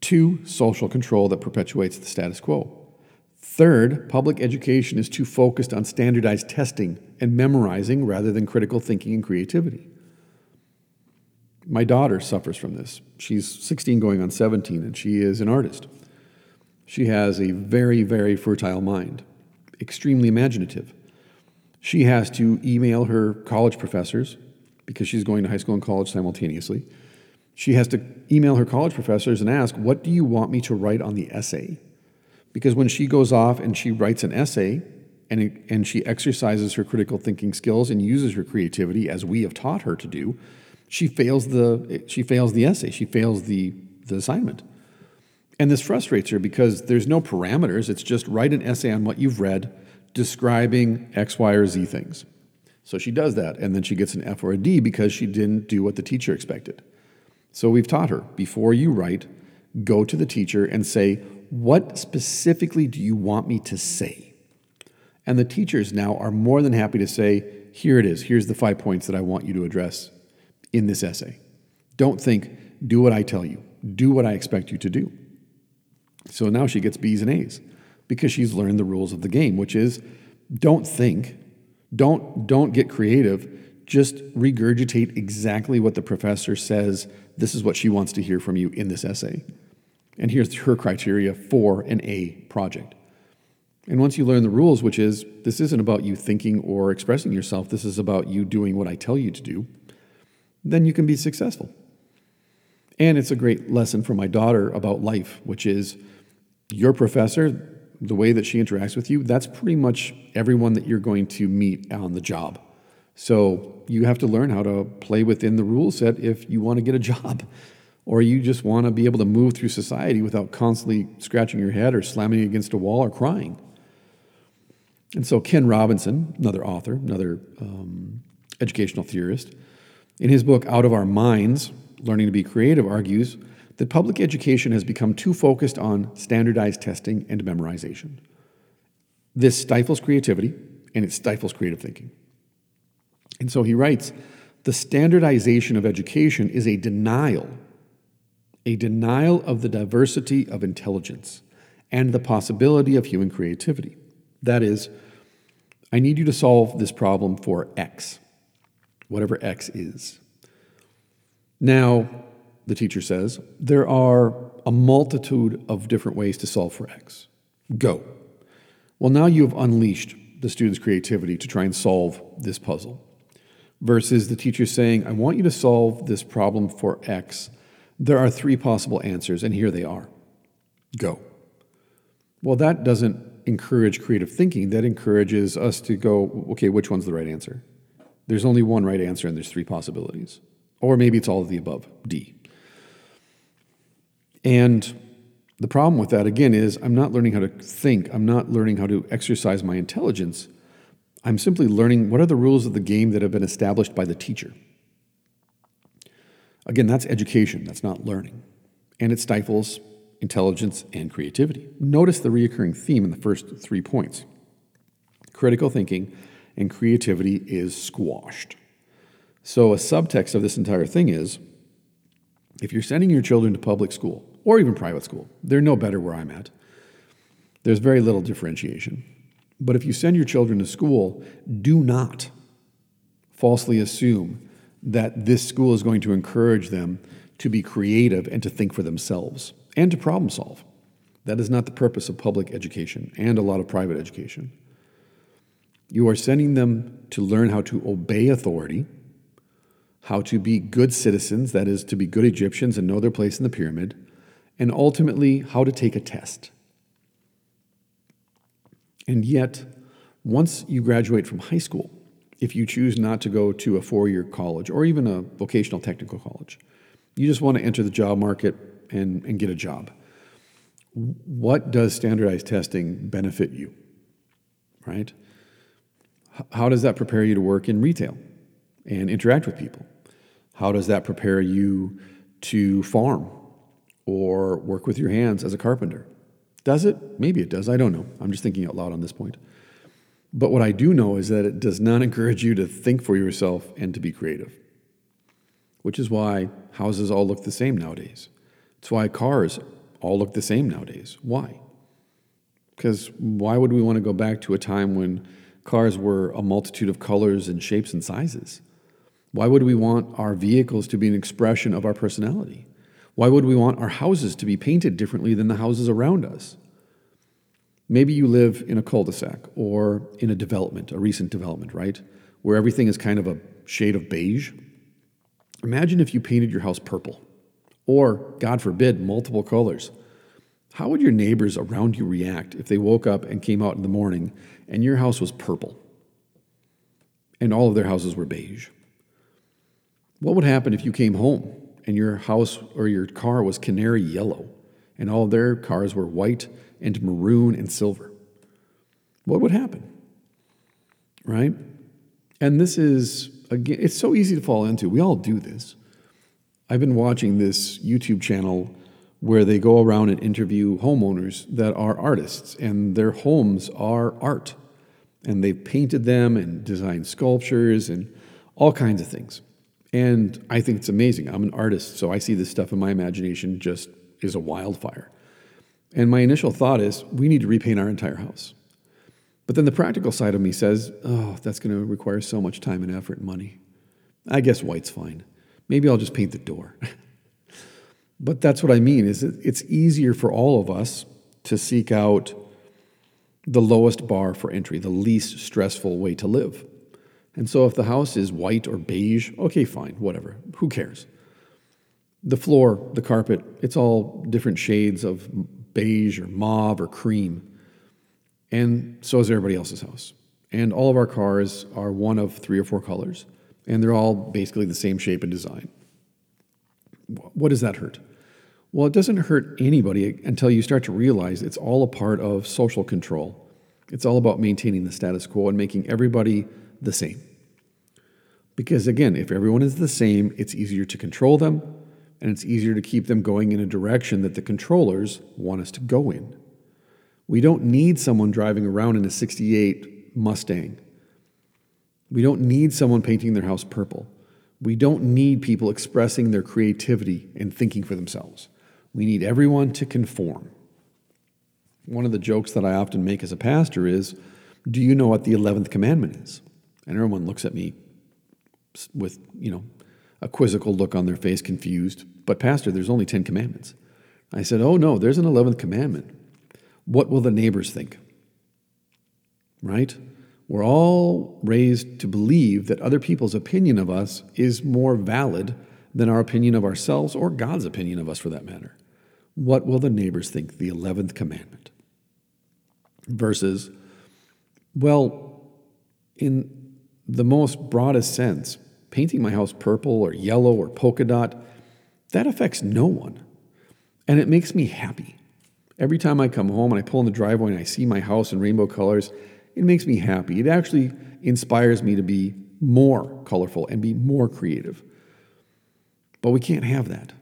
Two, social control that perpetuates the status quo. Third, public education is too focused on standardized testing and memorizing rather than critical thinking and creativity. My daughter suffers from this. She's 16 going on 17, and she is an artist. She has a very, very fertile mind. extremely imaginative. She has to email her college professors because she's going to high school and college simultaneously. She has to email her college professors and ask, What do you want me to write on the essay? Because when she goes off and she writes an essay and, and she exercises her critical thinking skills and uses her creativity as we have taught her to do, she fails the, she fails the essay, she fails the, the assignment. And this frustrates her because there's no parameters. It's just write an essay on what you've read describing X, Y, or Z things. So she does that, and then she gets an F or a D because she didn't do what the teacher expected. So we've taught her before you write, go to the teacher and say, What specifically do you want me to say? And the teachers now are more than happy to say, Here it is. Here's the five points that I want you to address in this essay. Don't think, do what I tell you, do what I expect you to do. So now she gets B's and A's because she's learned the rules of the game, which is don't think, don't, don't get creative, just regurgitate exactly what the professor says. This is what she wants to hear from you in this essay. And here's her criteria for an A project. And once you learn the rules, which is this isn't about you thinking or expressing yourself, this is about you doing what I tell you to do, then you can be successful. And it's a great lesson for my daughter about life, which is your professor, the way that she interacts with you, that's pretty much everyone that you're going to meet on the job. So you have to learn how to play within the rule set if you want to get a job, or you just want to be able to move through society without constantly scratching your head or slamming against a wall or crying. And so Ken Robinson, another author, another um, educational theorist, in his book Out of Our Minds Learning to Be Creative, argues that public education has become too focused on standardized testing and memorization. This stifles creativity and it stifles creative thinking. And so he writes the standardization of education is a denial, a denial of the diversity of intelligence and the possibility of human creativity. That is, I need you to solve this problem for X, whatever X is. Now, the teacher says, there are a multitude of different ways to solve for x. Go. Well, now you have unleashed the student's creativity to try and solve this puzzle. Versus the teacher saying, I want you to solve this problem for x. There are three possible answers, and here they are. Go. Well, that doesn't encourage creative thinking. That encourages us to go, okay, which one's the right answer? There's only one right answer, and there's three possibilities. Or maybe it's all of the above, D. And the problem with that, again, is I'm not learning how to think. I'm not learning how to exercise my intelligence. I'm simply learning what are the rules of the game that have been established by the teacher. Again, that's education, that's not learning. And it stifles intelligence and creativity. Notice the reoccurring theme in the first three points critical thinking and creativity is squashed. So, a subtext of this entire thing is if you're sending your children to public school, or even private school. They're no better where I'm at. There's very little differentiation. But if you send your children to school, do not falsely assume that this school is going to encourage them to be creative and to think for themselves and to problem solve. That is not the purpose of public education and a lot of private education. You are sending them to learn how to obey authority, how to be good citizens, that is, to be good Egyptians and know their place in the pyramid, and ultimately how to take a test. And yet, once you graduate from high school, if you choose not to go to a four year college or even a vocational technical college, you just want to enter the job market and, and get a job. What does standardized testing benefit you? Right? How does that prepare you to work in retail and interact with people? How does that prepare you to farm or work with your hands as a carpenter. Does it? Maybe it does. I don't know. I'm just thinking out loud on this point. But what I do know is that it does not encourage you to think for yourself and to be creative, which is why houses all look the same nowadays. It's why cars all look the same nowadays. Why? Because why would we want to go back to a time when cars were a multitude of colors and shapes and sizes? Why would we want our vehicles to be an expression of our personality? Why would we want our houses to be painted differently than the houses around us? Maybe you live in a cul de sac or in a development, a recent development, right? Where everything is kind of a shade of beige. Imagine if you painted your house purple, or, God forbid, multiple colors. How would your neighbors around you react if they woke up and came out in the morning and your house was purple and all of their houses were beige? What would happen if you came home and your house or your car was canary yellow and all their cars were white and maroon and silver? What would happen? Right? And this is, again, it's so easy to fall into. We all do this. I've been watching this YouTube channel where they go around and interview homeowners that are artists, and their homes are art. And they've painted them and designed sculptures and all kinds of things. And I think it's amazing. I'm an artist, so I see this stuff in my imagination just is a wildfire. And my initial thought is we need to repaint our entire house. But then the practical side of me says, oh, that's going to require so much time and effort and money. I guess white's fine. Maybe I'll just paint the door. but that's what I mean is it's easier for all of us to seek out the lowest bar for entry, the least stressful way to live. And so if the house is white or beige, okay, fine, whatever. Who cares? The floor, the carpet, it's all different shades of beige or mauve or cream. And so is everybody else's house. And all of our cars are one of three or four colors, and they're all basically the same shape and design. What does that hurt? Well, it doesn't hurt anybody until you start to realize it's all a part of social control. It's all about maintaining the status quo and making everybody the same. Because again, if everyone is the same, it's easier to control them and it's easier to keep them going in a direction that the controllers want us to go in. We don't need someone driving around in a 68 Mustang. We don't need someone painting their house purple. We don't need people expressing their creativity and thinking for themselves. We need everyone to conform. One of the jokes that I often make as a pastor is Do you know what the 11th commandment is? And everyone looks at me with, you know, a quizzical look on their face, confused. But, Pastor, there's only 10 commandments. I said, Oh, no, there's an 11th commandment. What will the neighbors think? Right? We're all raised to believe that other people's opinion of us is more valid than our opinion of ourselves or God's opinion of us for that matter. What will the neighbors think? The 11th commandment. Versus, well, in the most broadest sense, painting my house purple or yellow or polka dot, that affects no one. And it makes me happy. Every time I come home and I pull in the driveway and I see my house in rainbow colors, it makes me happy. It actually inspires me to be more colorful and be more creative. But we can't have that.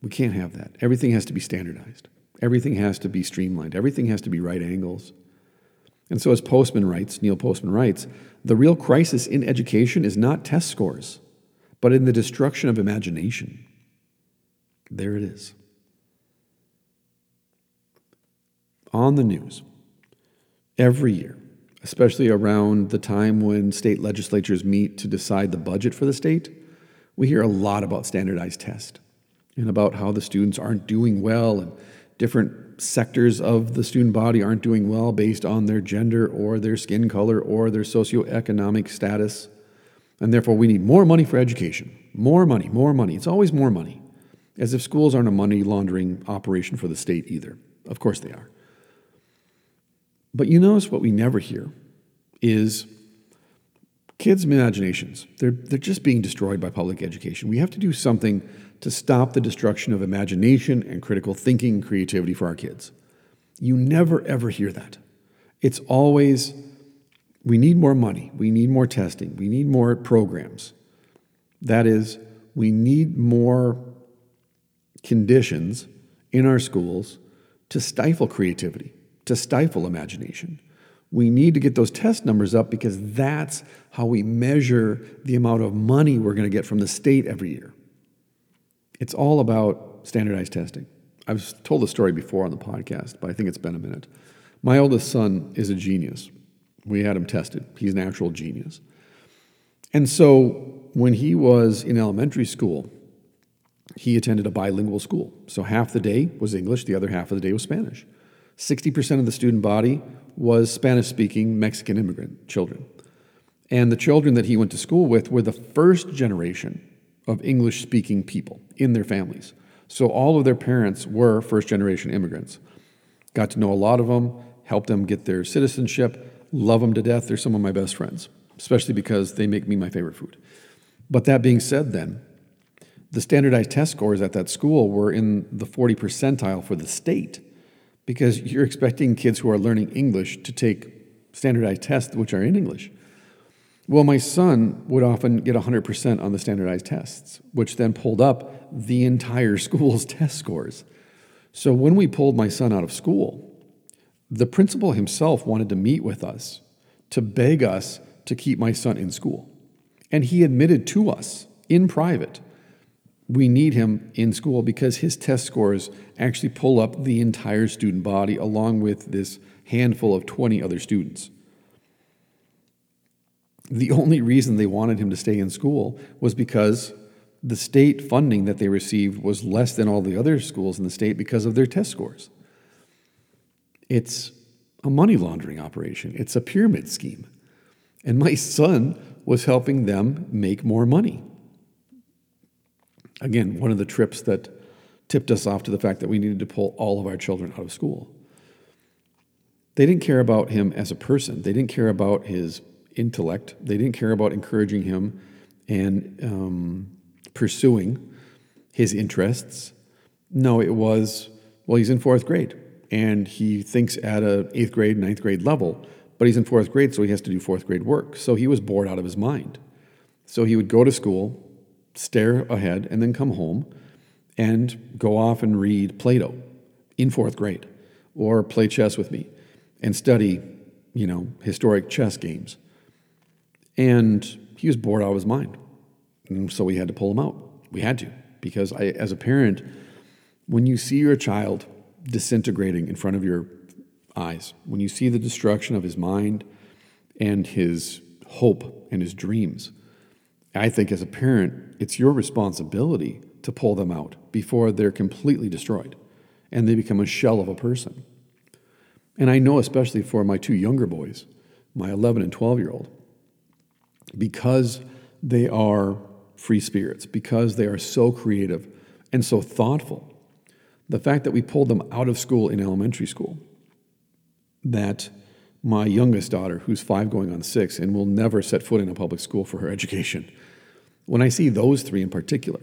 We can't have that. Everything has to be standardized. Everything has to be streamlined. Everything has to be right angles. And so, as Postman writes, Neil Postman writes, the real crisis in education is not test scores, but in the destruction of imagination. There it is. On the news, every year, especially around the time when state legislatures meet to decide the budget for the state, we hear a lot about standardized tests and about how the students aren't doing well and different sectors of the student body aren't doing well based on their gender or their skin color or their socioeconomic status. And therefore, we need more money for education. More money, more money. It's always more money. As if schools aren't a money laundering operation for the state either. Of course they are. But you notice what we never hear is kids' imaginations. They're, they're just being destroyed by public education. We have to do something to stop the destruction of imagination and critical thinking and creativity for our kids. You never, ever hear that. It's always, we need more money, we need more testing, we need more programs. That is, we need more conditions in our schools to stifle creativity, to stifle imagination. We need to get those test numbers up because that's how we measure the amount of money we're going to get from the state every year. It's all about standardized testing. I've told the story before on the podcast, but I think it's been a minute. My oldest son is a genius. We had him tested. He's an actual genius. And so when he was in elementary school, he attended a bilingual school. So half the day was English, the other half of the day was Spanish. 60% of the student body was Spanish speaking Mexican immigrant children. And the children that he went to school with were the first generation of English speaking people in their families. So all of their parents were first generation immigrants. Got to know a lot of them, helped them get their citizenship, love them to death. They're some of my best friends, especially because they make me my favorite food. But that being said, then, the standardized test scores at that school were in the 40 percentile for the state because you're expecting kids who are learning English to take standardized tests which are in English. Well, my son would often get 100% on the standardized tests, which then pulled up the entire school's test scores. So when we pulled my son out of school, the principal himself wanted to meet with us to beg us to keep my son in school. And he admitted to us in private we need him in school because his test scores actually pull up the entire student body along with this handful of 20 other students. The only reason they wanted him to stay in school was because the state funding that they received was less than all the other schools in the state because of their test scores. It's a money laundering operation, it's a pyramid scheme. And my son was helping them make more money. Again, one of the trips that tipped us off to the fact that we needed to pull all of our children out of school. They didn't care about him as a person, they didn't care about his intellect. They didn't care about encouraging him and um, pursuing his interests. No, it was, well, he's in fourth grade and he thinks at a eighth grade, ninth grade level, but he's in fourth grade, so he has to do fourth grade work. So he was bored out of his mind. So he would go to school, stare ahead, and then come home and go off and read Plato in fourth grade or play chess with me and study, you know, historic chess games. And he was bored out of his mind. And so we had to pull him out. We had to, because I, as a parent, when you see your child disintegrating in front of your eyes, when you see the destruction of his mind and his hope and his dreams, I think as a parent, it's your responsibility to pull them out before they're completely destroyed and they become a shell of a person. And I know, especially for my two younger boys, my 11 and 12 year old, because they are free spirits, because they are so creative and so thoughtful. The fact that we pulled them out of school in elementary school, that my youngest daughter, who's five going on six and will never set foot in a public school for her education, when I see those three in particular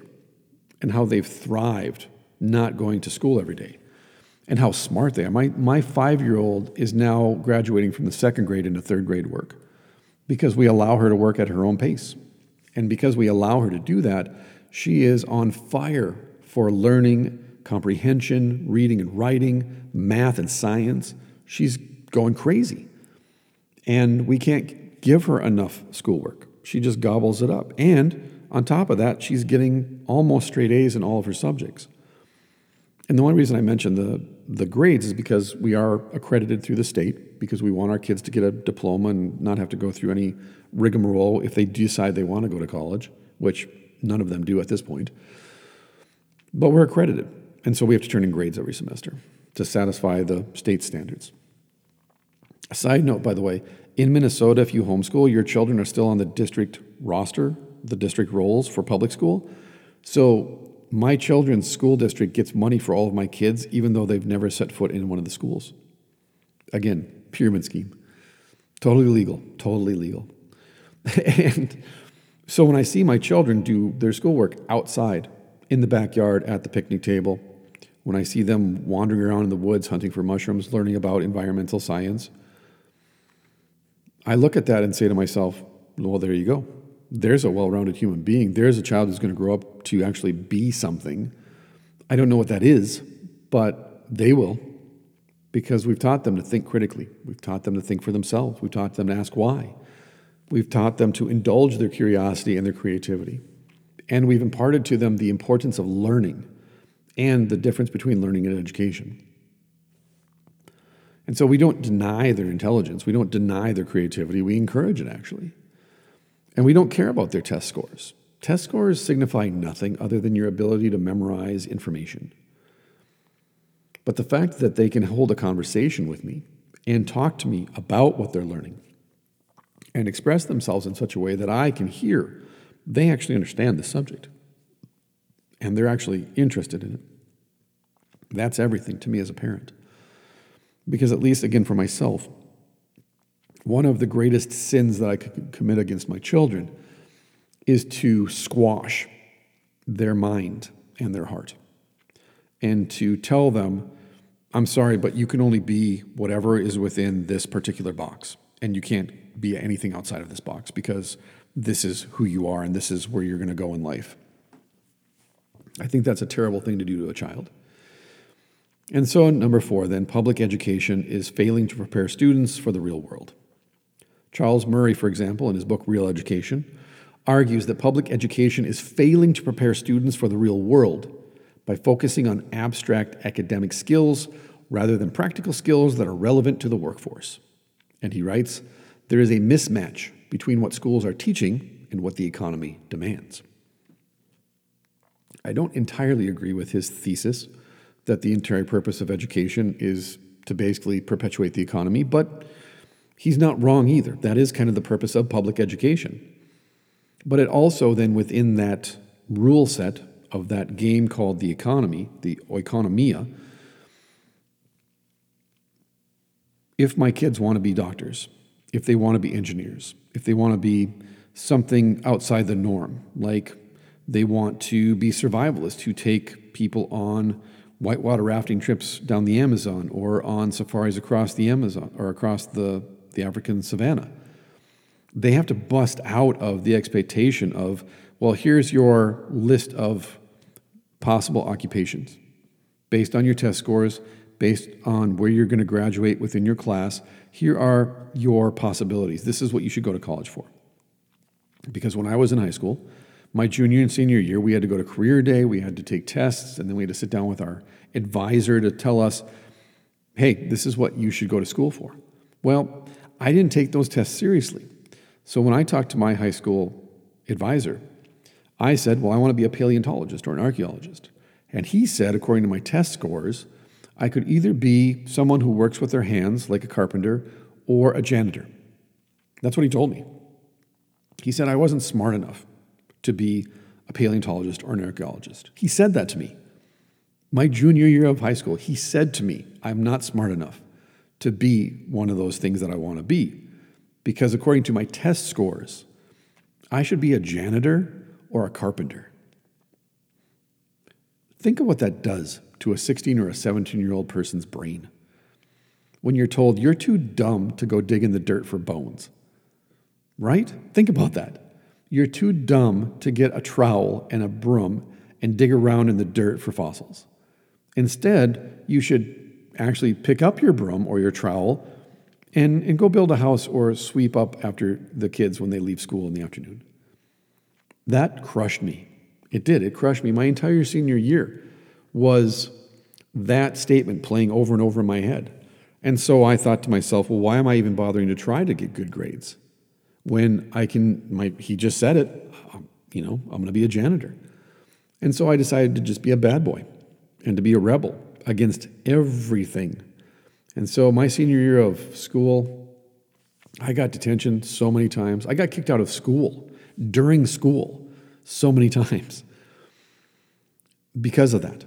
and how they've thrived not going to school every day and how smart they are. My, my five year old is now graduating from the second grade into third grade work because we allow her to work at her own pace. And because we allow her to do that, she is on fire for learning, comprehension, reading and writing, math and science. She's going crazy. And we can't give her enough schoolwork. She just gobbles it up. And on top of that, she's getting almost straight A's in all of her subjects. And the only reason I mentioned the, the grades is because we are accredited through the state, because we want our kids to get a diploma and not have to go through any rigmarole if they decide they want to go to college, which none of them do at this point. But we're accredited, and so we have to turn in grades every semester to satisfy the state standards. A side note, by the way, in Minnesota, if you homeschool, your children are still on the district roster, the district rolls for public school. So my children's school district gets money for all of my kids, even though they've never set foot in one of the schools. Again, pyramid scheme. Totally legal, totally legal. and so when I see my children do their schoolwork outside, in the backyard, at the picnic table, when I see them wandering around in the woods hunting for mushrooms, learning about environmental science, I look at that and say to myself, well, there you go there's a well rounded human being. There's a child who's going to grow up to actually be something. I don't know what that is, but they will because we've taught them to think critically. We've taught them to think for themselves. We've taught them to ask why. We've taught them to indulge their curiosity and their creativity. And we've imparted to them the importance of learning and the difference between learning and education. And so we don't deny their intelligence, we don't deny their creativity, we encourage it actually. And we don't care about their test scores. Test scores signify nothing other than your ability to memorize information. But the fact that they can hold a conversation with me and talk to me about what they're learning and express themselves in such a way that I can hear they actually understand the subject and they're actually interested in it. That's everything to me as a parent. Because, at least again, for myself, one of the greatest sins that I could commit against my children is to squash their mind and their heart and to tell them, I'm sorry, but you can only be whatever is within this particular box, and you can't be anything outside of this box because this is who you are and this is where you're going to go in life. I think that's a terrible thing to do to a child. And so, number four, then, public education is failing to prepare students for the real world. Charles Murray, for example, in his book Real Education, argues that public education is failing to prepare students for the real world by focusing on abstract academic skills rather than practical skills that are relevant to the workforce. And he writes there is a mismatch between what schools are teaching and what the economy demands. I don't entirely agree with his thesis that the entire purpose of education is to basically perpetuate the economy, but he's not wrong either. That is kind of the purpose of public education. But it also, then, within that rule set of that game called the economy, the oikonomia, if my kids want to be doctors, if they want to be engineers, if they want to be something outside the norm, like they want to be survivalists who take people on whitewater rafting trips down the Amazon or on safaris across the Amazon or across the, the African savannah. They have to bust out of the expectation of, well, here's your list of possible occupations based on your test scores, based on where you're going to graduate within your class. Here are your possibilities. This is what you should go to college for. Because when I was in high school, my junior and senior year, we had to go to career day, we had to take tests, and then we had to sit down with our advisor to tell us, hey, this is what you should go to school for. Well, I didn't take those tests seriously. So when I talked to my high school advisor, I said, well, I want to be a paleontologist or an archaeologist. And he said, according to my test scores, I could either be someone who works with their hands, like a carpenter, or a janitor. That's what he told me. He said I wasn't smart enough to be a paleontologist or an archaeologist. He said that to me. My junior year of high school, he said to me, I'm not smart enough to be one of those things that I want to be. Because according to my test scores, I should be a janitor or a carpenter. Think of what that does to a 16 or a 17 year old person's brain when you're told you're too dumb to go dig in the dirt for bones. Right? Think about that. You're too dumb to get a trowel and a broom and dig around in the dirt for fossils. Instead, you should actually pick up your broom or your trowel and, and go build a house or sweep up after the kids when they leave school in the afternoon. That crushed me. It did. It crushed me. My entire senior year was that statement playing over and over in my head. And so I thought to myself, well, why am I even bothering to try to get good grades? When I can, my, he just said it, um, you know, I'm going to be a janitor. And so I decided to just be a bad boy and to be a rebel against everything. And so my senior year of school, I got detention so many times. I got kicked out of school during school so many times because of that.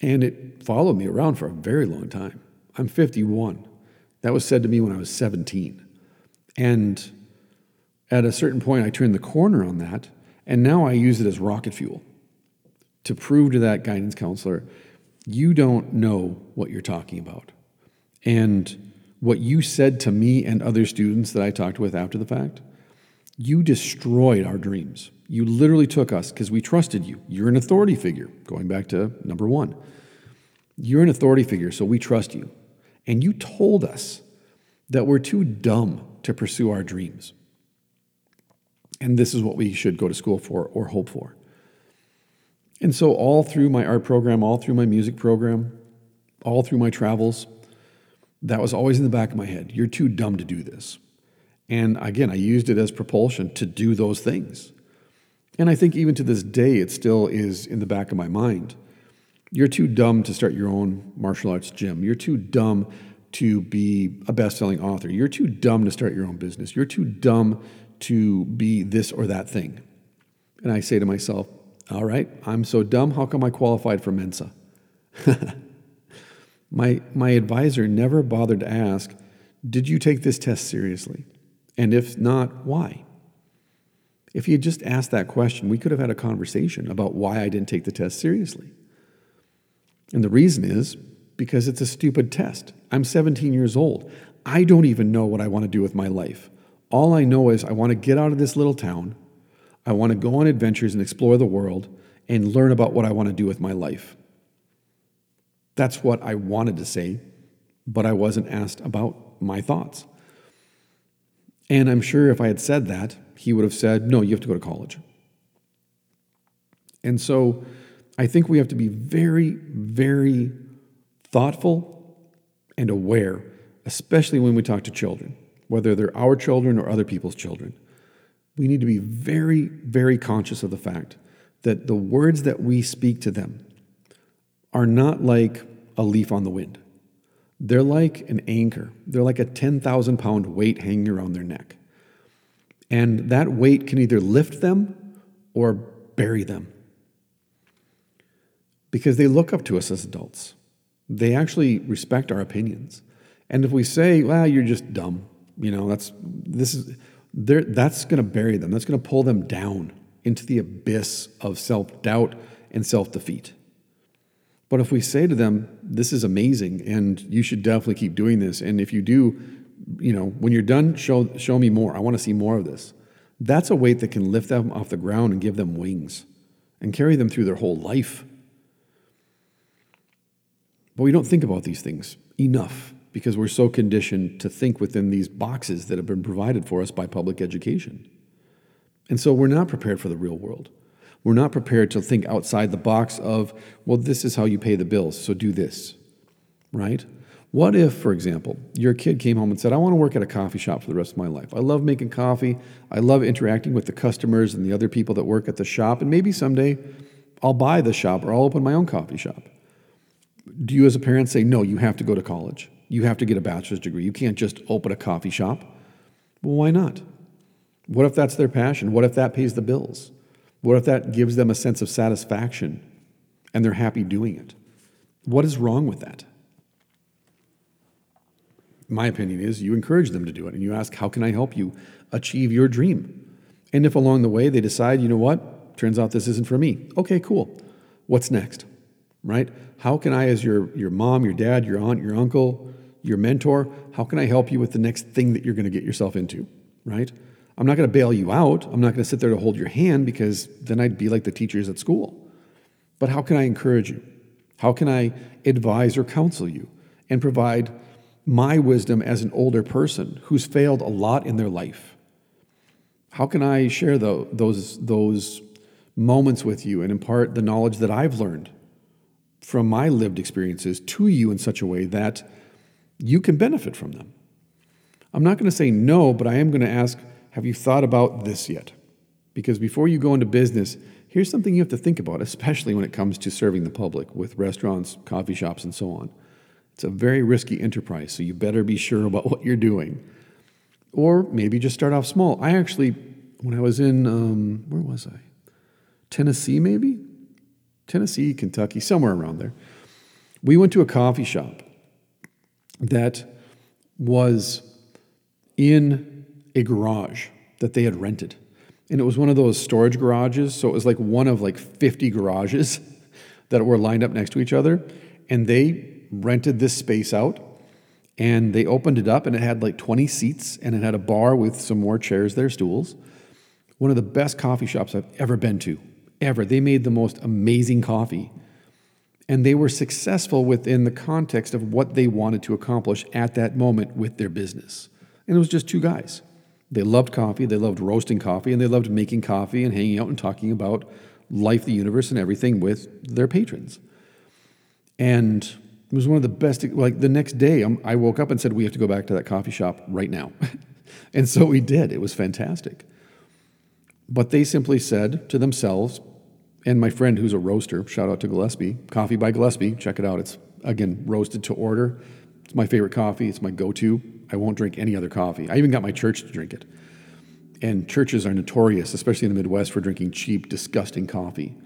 And it followed me around for a very long time. I'm 51. That was said to me when I was 17. And at a certain point, I turned the corner on that, and now I use it as rocket fuel to prove to that guidance counselor you don't know what you're talking about. And what you said to me and other students that I talked with after the fact you destroyed our dreams. You literally took us because we trusted you. You're an authority figure, going back to number one. You're an authority figure, so we trust you. And you told us that we're too dumb to pursue our dreams. And this is what we should go to school for or hope for. And so, all through my art program, all through my music program, all through my travels, that was always in the back of my head. You're too dumb to do this. And again, I used it as propulsion to do those things. And I think even to this day, it still is in the back of my mind You're too dumb to start your own martial arts gym. You're too dumb to be a best selling author. You're too dumb to start your own business. You're too dumb to be this or that thing. And I say to myself, all right, I'm so dumb. How come I qualified for Mensa? my, my advisor never bothered to ask, Did you take this test seriously? And if not, why? If he had just asked that question, we could have had a conversation about why I didn't take the test seriously. And the reason is because it's a stupid test. I'm 17 years old. I don't even know what I want to do with my life. All I know is I want to get out of this little town. I want to go on adventures and explore the world and learn about what I want to do with my life. That's what I wanted to say, but I wasn't asked about my thoughts. And I'm sure if I had said that, he would have said, no, you have to go to college. And so I think we have to be very, very thoughtful and aware, especially when we talk to children, whether they're our children or other people's children. We need to be very, very conscious of the fact that the words that we speak to them are not like a leaf on the wind. They're like an anchor, they're like a 10,000 pound weight hanging around their neck. And that weight can either lift them or bury them because they look up to us as adults. They actually respect our opinions. And if we say, well, you're just dumb, you know, that's, this is, that's going to bury them. That's going to pull them down into the abyss of self doubt and self defeat. But if we say to them, this is amazing and you should definitely keep doing this, and if you do, you know, when you're done, show, show me more. I want to see more of this. That's a weight that can lift them off the ground and give them wings and carry them through their whole life. But we don't think about these things enough because we're so conditioned to think within these boxes that have been provided for us by public education. And so we're not prepared for the real world. We're not prepared to think outside the box of, well, this is how you pay the bills, so do this, right? What if, for example, your kid came home and said, I want to work at a coffee shop for the rest of my life. I love making coffee. I love interacting with the customers and the other people that work at the shop. And maybe someday I'll buy the shop or I'll open my own coffee shop. Do you, as a parent, say, no, you have to go to college? You have to get a bachelor's degree. You can't just open a coffee shop. Well, why not? What if that's their passion? What if that pays the bills? What if that gives them a sense of satisfaction and they're happy doing it? What is wrong with that? my opinion is you encourage them to do it and you ask, How can I help you achieve your dream? And if along the way they decide, you know what, turns out this isn't for me, okay, cool. What's next? Right? How can I, as your, your mom, your dad, your aunt, your uncle, your mentor, how can I help you with the next thing that you're going to get yourself into? Right? I'm not going to bail you out. I'm not going to sit there to hold your hand because then I'd be like the teachers at school. But how can I encourage you? How can I advise or counsel you and provide my wisdom as an older person who's failed a lot in their life? How can I share the, those, those moments with you and impart the knowledge that I've learned from my lived experiences to you in such a way that you can benefit from them? I'm not going to say no, but I am going to ask have you thought about this yet? Because before you go into business, here's something you have to think about, especially when it comes to serving the public with restaurants, coffee shops, and so on. It's a very risky enterprise, so you better be sure about what you're doing. Or maybe just start off small. I actually, when I was in, um, where was I? Tennessee, maybe? Tennessee, Kentucky, somewhere around there. We went to a coffee shop that was in a garage that they had rented. And it was one of those storage garages. So it was like one of like 50 garages that were lined up next to each other. And they rented this space out and they opened it up and it had like 20 seats and it had a bar with some more chairs there, stools. One of the best coffee shops I've ever been to, ever. They made the most amazing coffee. And they were successful within the context of what they wanted to accomplish at that moment with their business. And it was just two guys. They loved coffee, they loved roasting coffee, and they loved making coffee and hanging out and talking about life, the universe, and everything with their patrons. And it was one of the best. Like the next day, um, I woke up and said, "We have to go back to that coffee shop right now," and so we did. It was fantastic. But they simply said to themselves, And my friend who's a roaster, shout out to Gillespie, Coffee by Gillespie, check it out. It's again roasted to order. It's my favorite coffee, it's my go to. I won't drink any other coffee. I even got my church to drink it. And churches are notorious, especially in the Midwest, for drinking cheap, disgusting coffee.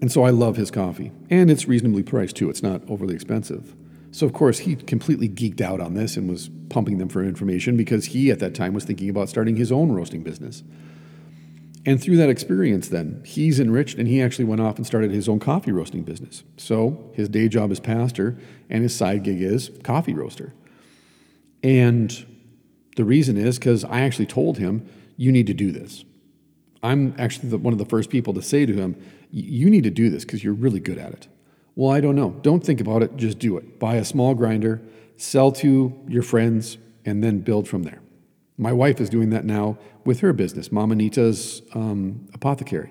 And so I love his coffee. And it's reasonably priced too, it's not overly expensive. So, of course, he completely geeked out on this and was pumping them for information because he, at that time, was thinking about starting his own roasting business. And through that experience, then, he's enriched and he actually went off and started his own coffee roasting business. So, his day job is pastor and his side gig is coffee roaster. And the reason is because I actually told him, you need to do this. I'm actually the, one of the first people to say to him, you need to do this because you're really good at it. Well, I don't know. Don't think about it, just do it. Buy a small grinder, sell to your friends, and then build from there. My wife is doing that now with her business, Mama Nita's um, Apothecary.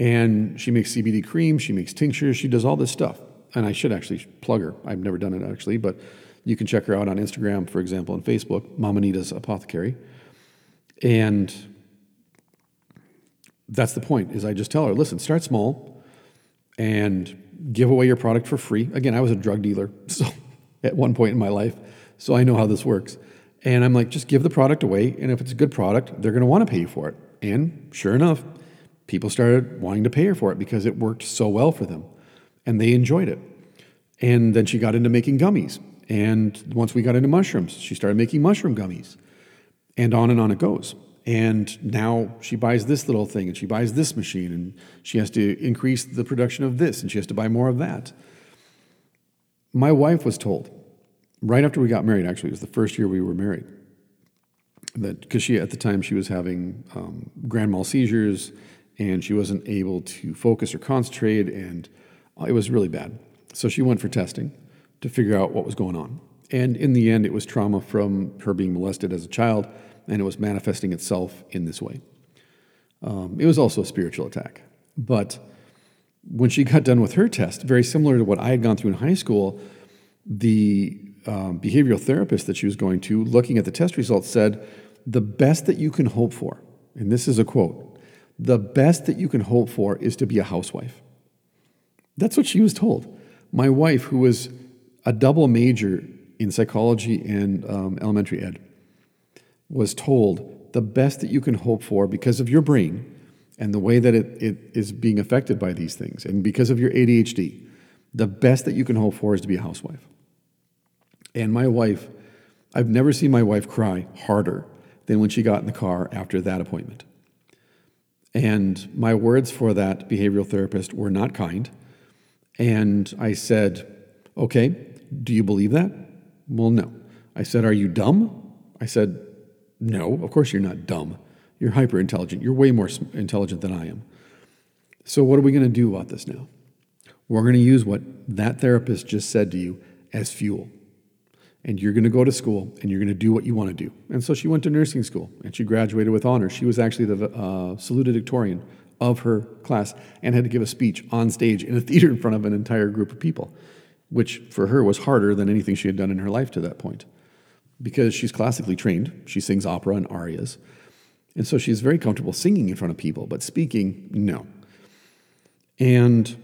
And she makes CBD cream, she makes tinctures, she does all this stuff. And I should actually plug her. I've never done it actually, but you can check her out on Instagram, for example, and Facebook, Mama Nita's Apothecary. And that's the point is I just tell her, listen, start small and give away your product for free. Again, I was a drug dealer so at one point in my life, so I know how this works. And I'm like, just give the product away, and if it's a good product, they're going to want to pay you for it. And sure enough, people started wanting to pay her for it because it worked so well for them, and they enjoyed it. And then she got into making gummies. And once we got into mushrooms, she started making mushroom gummies. And on and on it goes. And now she buys this little thing and she buys this machine and she has to increase the production of this and she has to buy more of that. My wife was told right after we got married, actually, it was the first year we were married, that because she at the time she was having um, grand mal seizures and she wasn't able to focus or concentrate and it was really bad. So she went for testing to figure out what was going on. And in the end, it was trauma from her being molested as a child and it was manifesting itself in this way. Um, it was also a spiritual attack. But when she got done with her test, very similar to what I had gone through in high school, the um, behavioral therapist that she was going to, looking at the test results, said, The best that you can hope for, and this is a quote, the best that you can hope for is to be a housewife. That's what she was told. My wife, who was a double major in psychology and um, elementary ed, was told the best that you can hope for because of your brain and the way that it, it is being affected by these things, and because of your ADHD, the best that you can hope for is to be a housewife. And my wife, I've never seen my wife cry harder than when she got in the car after that appointment. And my words for that behavioral therapist were not kind. And I said, Okay, do you believe that? Well, no. I said, Are you dumb? I said, no, of course you're not dumb. You're hyper intelligent. You're way more intelligent than I am. So, what are we going to do about this now? We're going to use what that therapist just said to you as fuel. And you're going to go to school and you're going to do what you want to do. And so she went to nursing school and she graduated with honors. She was actually the uh, salutatorian of her class and had to give a speech on stage in a theater in front of an entire group of people, which for her was harder than anything she had done in her life to that point because she's classically trained. She sings opera and arias. And so she's very comfortable singing in front of people, but speaking, no. And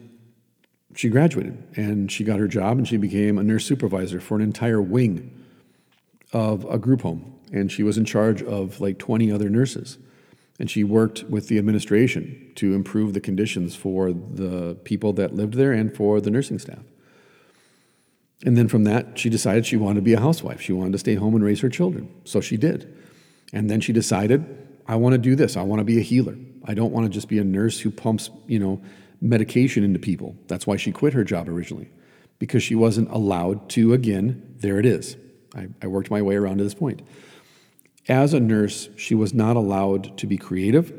she graduated and she got her job and she became a nurse supervisor for an entire wing of a group home. And she was in charge of like 20 other nurses. And she worked with the administration to improve the conditions for the people that lived there and for the nursing staff. And then from that, she decided she wanted to be a housewife. She wanted to stay home and raise her children. So she did. And then she decided, I want to do this. I want to be a healer. I don't want to just be a nurse who pumps, you know, medication into people. That's why she quit her job originally, because she wasn't allowed to, again, there it is. I, I worked my way around to this point. As a nurse, she was not allowed to be creative.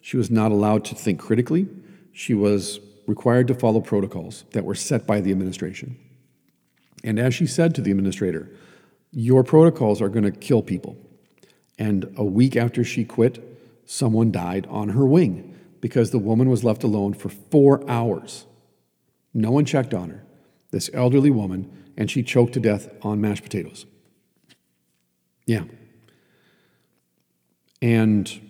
She was not allowed to think critically. She was required to follow protocols that were set by the administration. And as she said to the administrator, your protocols are going to kill people. And a week after she quit, someone died on her wing because the woman was left alone for four hours. No one checked on her, this elderly woman, and she choked to death on mashed potatoes. Yeah. And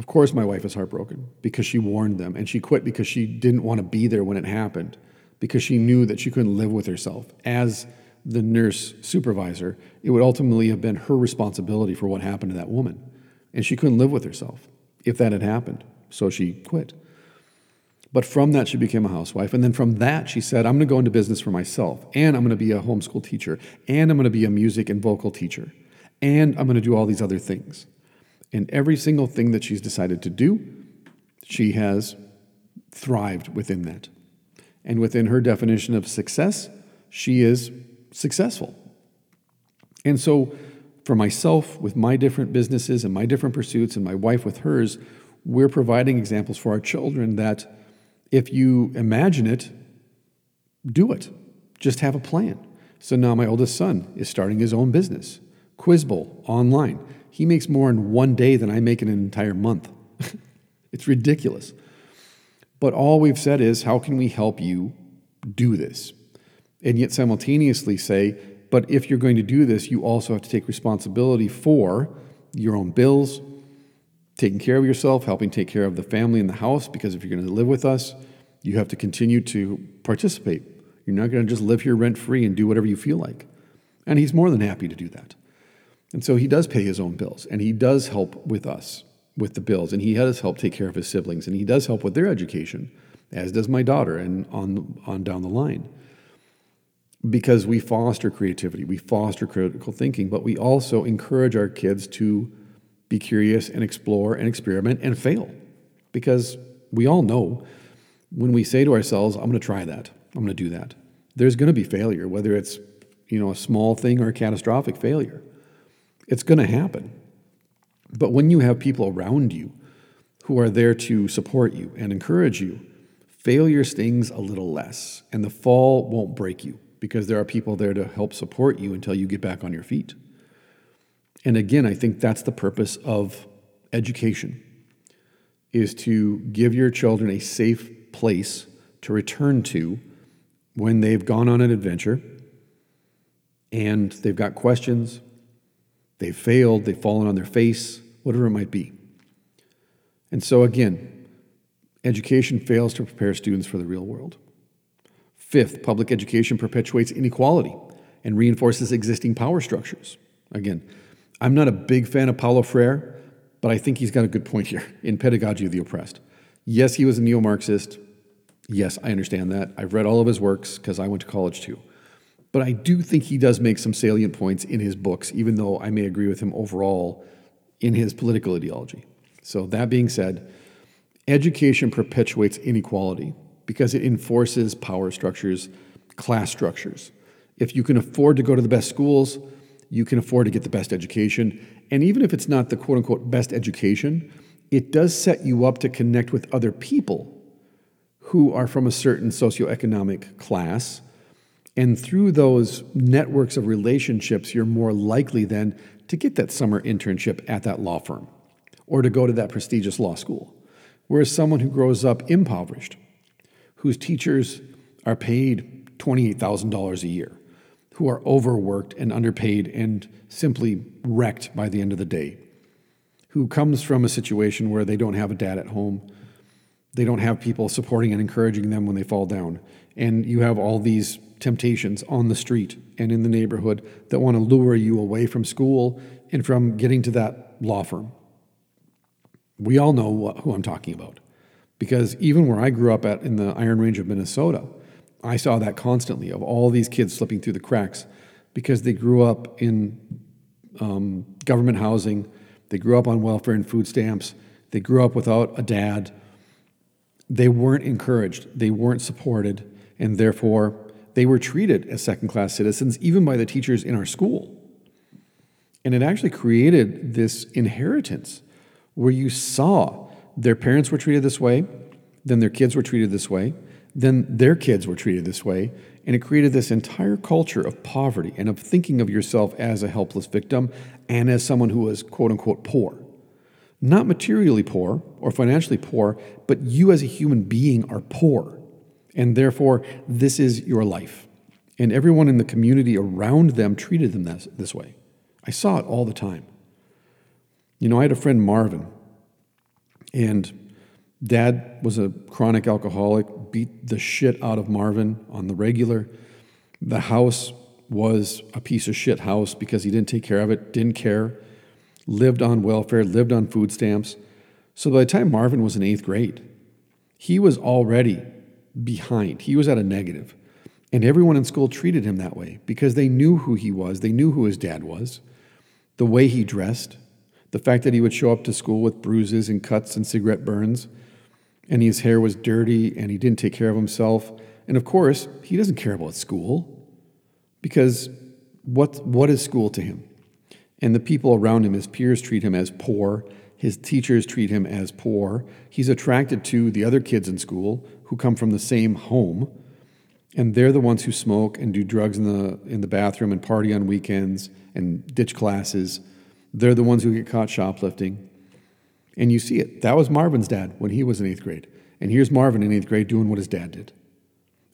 Of course, my wife is heartbroken because she warned them and she quit because she didn't want to be there when it happened because she knew that she couldn't live with herself. As the nurse supervisor, it would ultimately have been her responsibility for what happened to that woman. And she couldn't live with herself if that had happened. So she quit. But from that, she became a housewife. And then from that, she said, I'm going to go into business for myself. And I'm going to be a homeschool teacher. And I'm going to be a music and vocal teacher. And I'm going to do all these other things. And every single thing that she's decided to do, she has thrived within that. And within her definition of success, she is successful. And so, for myself, with my different businesses and my different pursuits, and my wife with hers, we're providing examples for our children that if you imagine it, do it. Just have a plan. So now my oldest son is starting his own business, Quiz Bowl, online. He makes more in one day than I make in an entire month. it's ridiculous. But all we've said is, how can we help you do this? And yet simultaneously say, but if you're going to do this, you also have to take responsibility for your own bills, taking care of yourself, helping take care of the family and the house, because if you're going to live with us, you have to continue to participate. You're not going to just live here rent free and do whatever you feel like. And he's more than happy to do that. And so he does pay his own bills and he does help with us with the bills and he does help take care of his siblings and he does help with their education, as does my daughter and on, on down the line. Because we foster creativity, we foster critical thinking, but we also encourage our kids to be curious and explore and experiment and fail. Because we all know when we say to ourselves, I'm going to try that, I'm going to do that, there's going to be failure, whether it's you know a small thing or a catastrophic failure. It's going to happen. But when you have people around you who are there to support you and encourage you, failure stings a little less, and the fall won't break you because there are people there to help support you until you get back on your feet. And again, I think that's the purpose of education is to give your children a safe place to return to when they've gone on an adventure and they've got questions, they've failed, they've fallen on their face, whatever it might be. And so again, education fails to prepare students for the real world. Fifth, public education perpetuates inequality and reinforces existing power structures. Again, I'm not a big fan of Paulo Freire, but I think he's got a good point here in Pedagogy of the Oppressed. Yes, he was a neo Marxist. Yes, I understand that. I've read all of his works because I went to college too. But I do think he does make some salient points in his books, even though I may agree with him overall in his political ideology. So, that being said, education perpetuates inequality because it enforces power structures, class structures. If you can afford to go to the best schools, you can afford to get the best education. And even if it's not the quote unquote best education, it does set you up to connect with other people who are from a certain socioeconomic class. And through those networks of relationships, you're more likely then to get that summer internship at that law firm or to go to that prestigious law school. Whereas someone who grows up impoverished, whose teachers are paid $28,000 a year, who are overworked and underpaid and simply wrecked by the end of the day, who comes from a situation where they don't have a dad at home, they don't have people supporting and encouraging them when they fall down, and you have all these temptations on the street and in the neighborhood that want to lure you away from school and from getting to that law firm. We all know who I'm talking about. Because even where I grew up at in the Iron Range of Minnesota, I saw that constantly of all these kids slipping through the cracks because they grew up in um, government housing, they grew up on welfare and food stamps, they grew up without a dad. They weren't encouraged, they weren't supported, and therefore they were treated as second class citizens, even by the teachers in our school. And it actually created this inheritance where you saw their parents were treated this way, then their kids were treated this way, then their kids were treated this way. And it created this entire culture of poverty and of thinking of yourself as a helpless victim and as someone who was quote unquote poor. Not materially poor or financially poor, but you as a human being are poor. And therefore, this is your life. And everyone in the community around them treated them this, this way. I saw it all the time. You know, I had a friend, Marvin, And dad was a chronic alcoholic, beat the shit out of Marvin on the regular. The house was a piece of shit house because he didn't take care of it, didn't care, lived on welfare, lived on food stamps. So by the time Marvin was in eighth grade, he was already behind. He was at a negative. And everyone in school treated him that way because they knew who he was. They knew who his dad was, the way he dressed, the fact that he would show up to school with bruises and cuts and cigarette burns, and his hair was dirty and he didn't take care of himself. And of course, he doesn't care about school because what, what is school to him? And the people around him, his peers, treat him as poor. His teachers treat him as poor. He's attracted to the other kids in school who come from the same home and they're the ones who smoke and do drugs in the in the bathroom and party on weekends and ditch classes. They're the ones who get caught shoplifting. And you see it. That was Marvin's dad when he was in eighth grade. And here's Marvin in eighth grade doing what his dad did.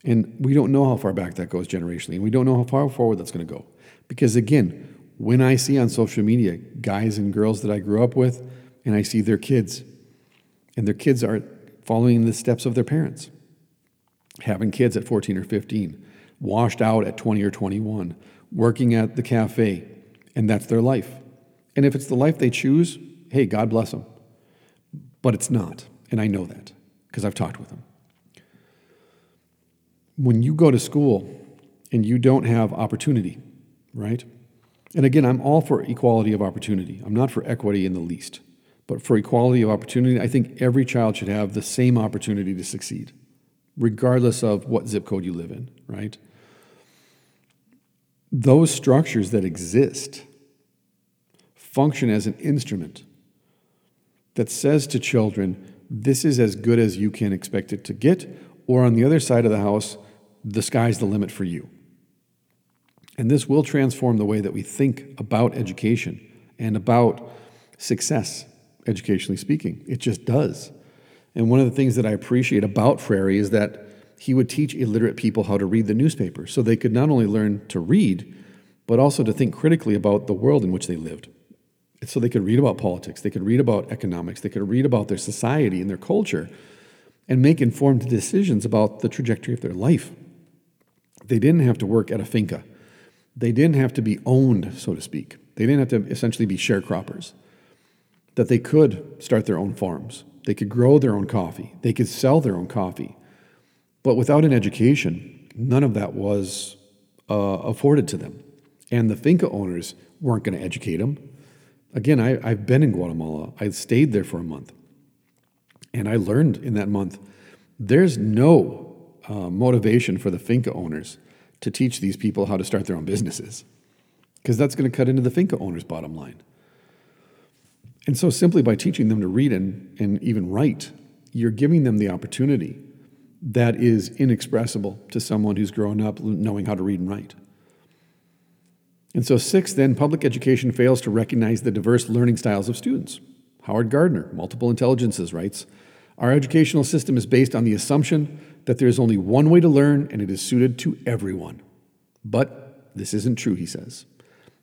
And we don't know how far back that goes generationally. And we don't know how far forward that's going to go. Because again, when I see on social media guys and girls that I grew up with, and I see their kids, and their kids are following the steps of their parents having kids at 14 or 15, washed out at 20 or 21, working at the cafe, and that's their life. And if it's the life they choose, hey, God bless them. But it's not, and I know that because I've talked with them. When you go to school and you don't have opportunity, right? And again, I'm all for equality of opportunity. I'm not for equity in the least. But for equality of opportunity, I think every child should have the same opportunity to succeed regardless of what zip code you live in, right? Those structures that exist function as an instrument that says to children, this is as good as you can expect it to get, or on the other side of the house, the sky's the limit for you. And this will transform the way that we think about education and about success, educationally speaking. It just does. And one of the things that I appreciate about Freire is that he would teach illiterate people how to read the newspaper so they could not only learn to read, but also to think critically about the world in which they lived. So they could read about politics, they could read about economics, they could read about their society and their culture, and make informed decisions about the trajectory of their life. They didn't have to work at a finca. They didn't have to be owned, so to speak. They didn't have to essentially be sharecroppers. That they could start their own farms they could grow their own coffee. They could sell their own coffee. But without an education, none of that was uh, afforded to them. And the finca owners weren't going to educate them. Again, I, I've been in Guatemala. I stayed there for a month. And I learned in that month there's no uh, motivation for the finca owners to teach these people how to start their own businesses because that's going to cut into the finca owner's bottom line. And so, simply by teaching them to read and, and even write, you're giving them the opportunity that is inexpressible to someone who's grown up knowing how to read and write. And so, six, then, public education fails to recognize the diverse learning styles of students. Howard Gardner, Multiple Intelligences, writes Our educational system is based on the assumption that there is only one way to learn and it is suited to everyone. But this isn't true, he says.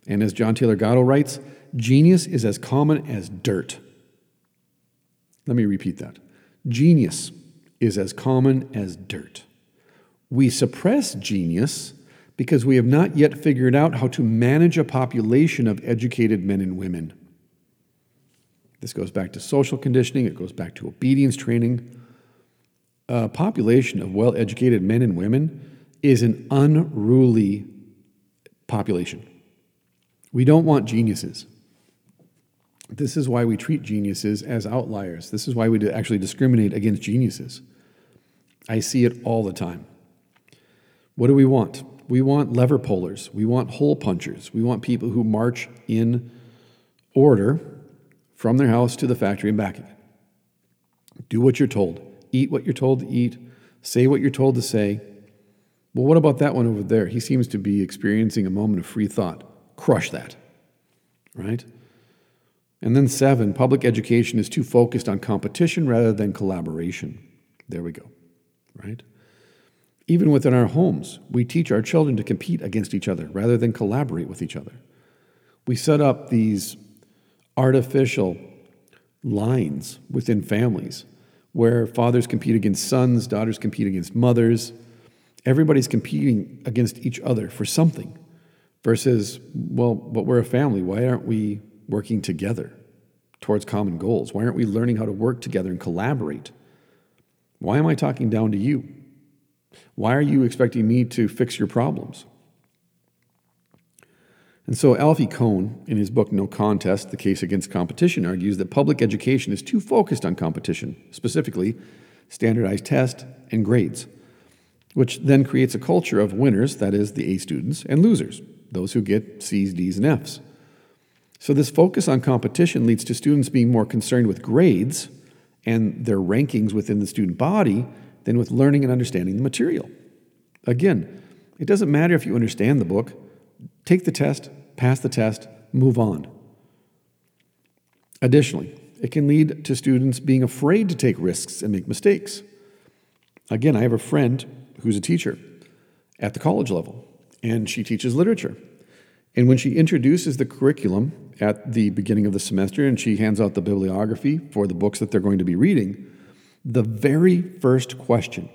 And as John Taylor Gatto writes, Genius is as common as dirt. Let me repeat that. Genius is as common as dirt. We suppress genius because we have not yet figured out how to manage a population of educated men and women. This goes back to social conditioning, it goes back to obedience training. A population of well educated men and women is an unruly population. We don't want geniuses. This is why we treat geniuses as outliers. This is why we actually discriminate against geniuses. I see it all the time. What do we want? We want lever pullers. We want hole punchers. We want people who march in order from their house to the factory and back again. Do what you're told. Eat what you're told to eat. Say what you're told to say. Well, what about that one over there? He seems to be experiencing a moment of free thought. Crush that, right? And then seven, public education is too focused on competition rather than collaboration. There we go, right? Even within our homes, we teach our children to compete against each other rather than collaborate with each other. We set up these artificial lines within families where fathers compete against sons, daughters compete against mothers. Everybody's competing against each other for something versus, well, but we're a family. Why aren't we working together towards common goals? Why aren't we learning how to work together and collaborate? Why am I talking down to you? Why are you expecting me to fix your problems? And so Alfie Kohn, in his book No Contest The Case Against Competition, argues that public education is too focused on competition, specifically standardized tests and grades, which then creates a culture of winners, that is, the A students, and losers, those who get C's, D's, and F's. So, this focus on competition leads to students being more concerned with grades and their rankings within the student body than with learning and understanding the material. Again, it doesn't matter if you understand the book, take the test, pass the test, move on. Additionally, it can lead to students being afraid to take risks and make mistakes. Again, I have a friend who's a teacher at the college level, and she teaches literature. And when she introduces the curriculum at the beginning of the semester and she hands out the bibliography for the books that they're going to be reading, the very first question,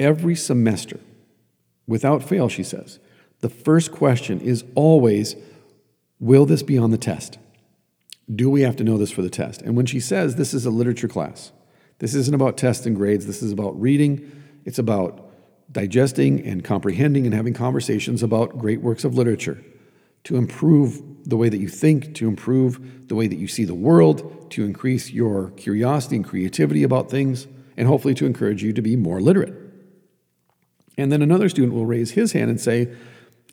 every semester, without fail, she says, the first question is always Will this be on the test? Do we have to know this for the test? And when she says this is a literature class, this isn't about tests and grades, this is about reading, it's about digesting and comprehending and having conversations about great works of literature to improve the way that you think, to improve the way that you see the world, to increase your curiosity and creativity about things, and hopefully to encourage you to be more literate. And then another student will raise his hand and say,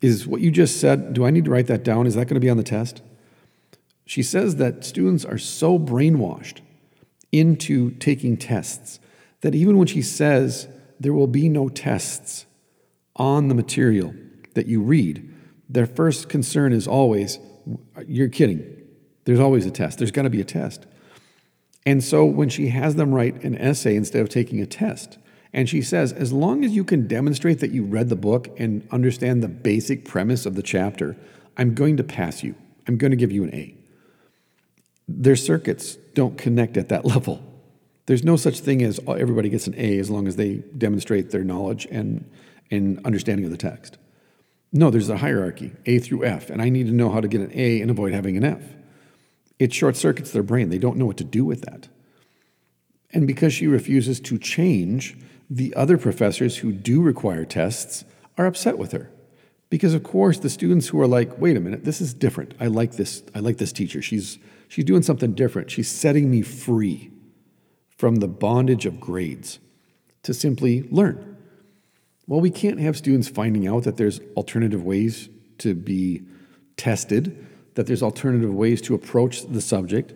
is what you just said, do I need to write that down? Is that going to be on the test? She says that students are so brainwashed into taking tests that even when she says there will be no tests on the material that you read, their first concern is always, you're kidding. There's always a test. There's got to be a test. And so when she has them write an essay instead of taking a test, and she says, as long as you can demonstrate that you read the book and understand the basic premise of the chapter, I'm going to pass you. I'm going to give you an A. Their circuits don't connect at that level. There's no such thing as everybody gets an A as long as they demonstrate their knowledge and, and understanding of the text. No, there's a hierarchy, A through F, and I need to know how to get an A and avoid having an F. It short circuits their brain. They don't know what to do with that. And because she refuses to change, the other professors who do require tests are upset with her. Because of course the students who are like, wait a minute, this is different. I like this, I like this teacher. She's she's doing something different. She's setting me free from the bondage of grades to simply learn. Well, we can't have students finding out that there's alternative ways to be tested, that there's alternative ways to approach the subject,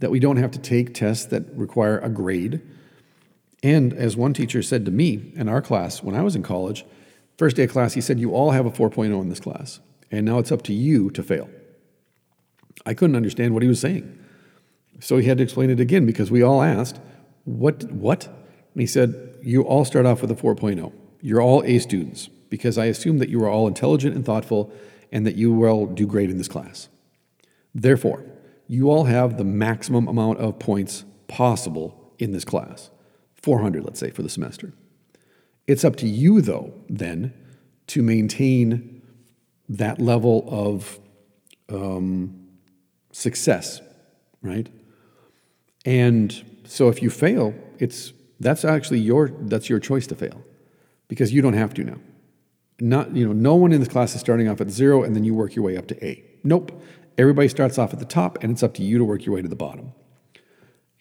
that we don't have to take tests that require a grade and as one teacher said to me in our class when I was in college, first day of class, he said, You all have a 4.0 in this class, and now it's up to you to fail. I couldn't understand what he was saying. So he had to explain it again because we all asked, What? What? And he said, You all start off with a 4.0. You're all A students because I assume that you are all intelligent and thoughtful and that you will do great in this class. Therefore, you all have the maximum amount of points possible in this class. 400, let's say, for the semester. It's up to you, though, then, to maintain that level of um, success, right? And so if you fail, it's that's actually your that's your choice to fail because you don't have to now. Not you know no one in this class is starting off at zero and then you work your way up to A. Nope. Everybody starts off at the top and it's up to you to work your way to the bottom.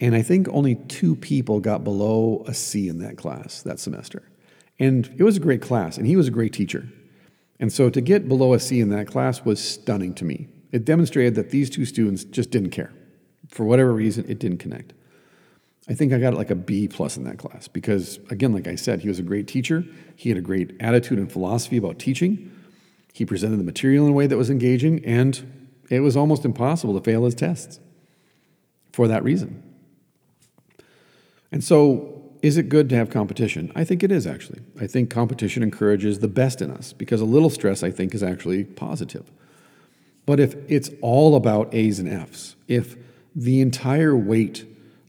And I think only two people got below a C in that class that semester. And it was a great class, and he was a great teacher. And so to get below a C in that class was stunning to me. It demonstrated that these two students just didn't care. For whatever reason, it didn't connect. I think I got like a B plus in that class because, again, like I said, he was a great teacher. He had a great attitude and philosophy about teaching. He presented the material in a way that was engaging, and it was almost impossible to fail his tests for that reason. And so, is it good to have competition? I think it is actually. I think competition encourages the best in us because a little stress, I think, is actually positive. But if it's all about A's and F's, if the entire weight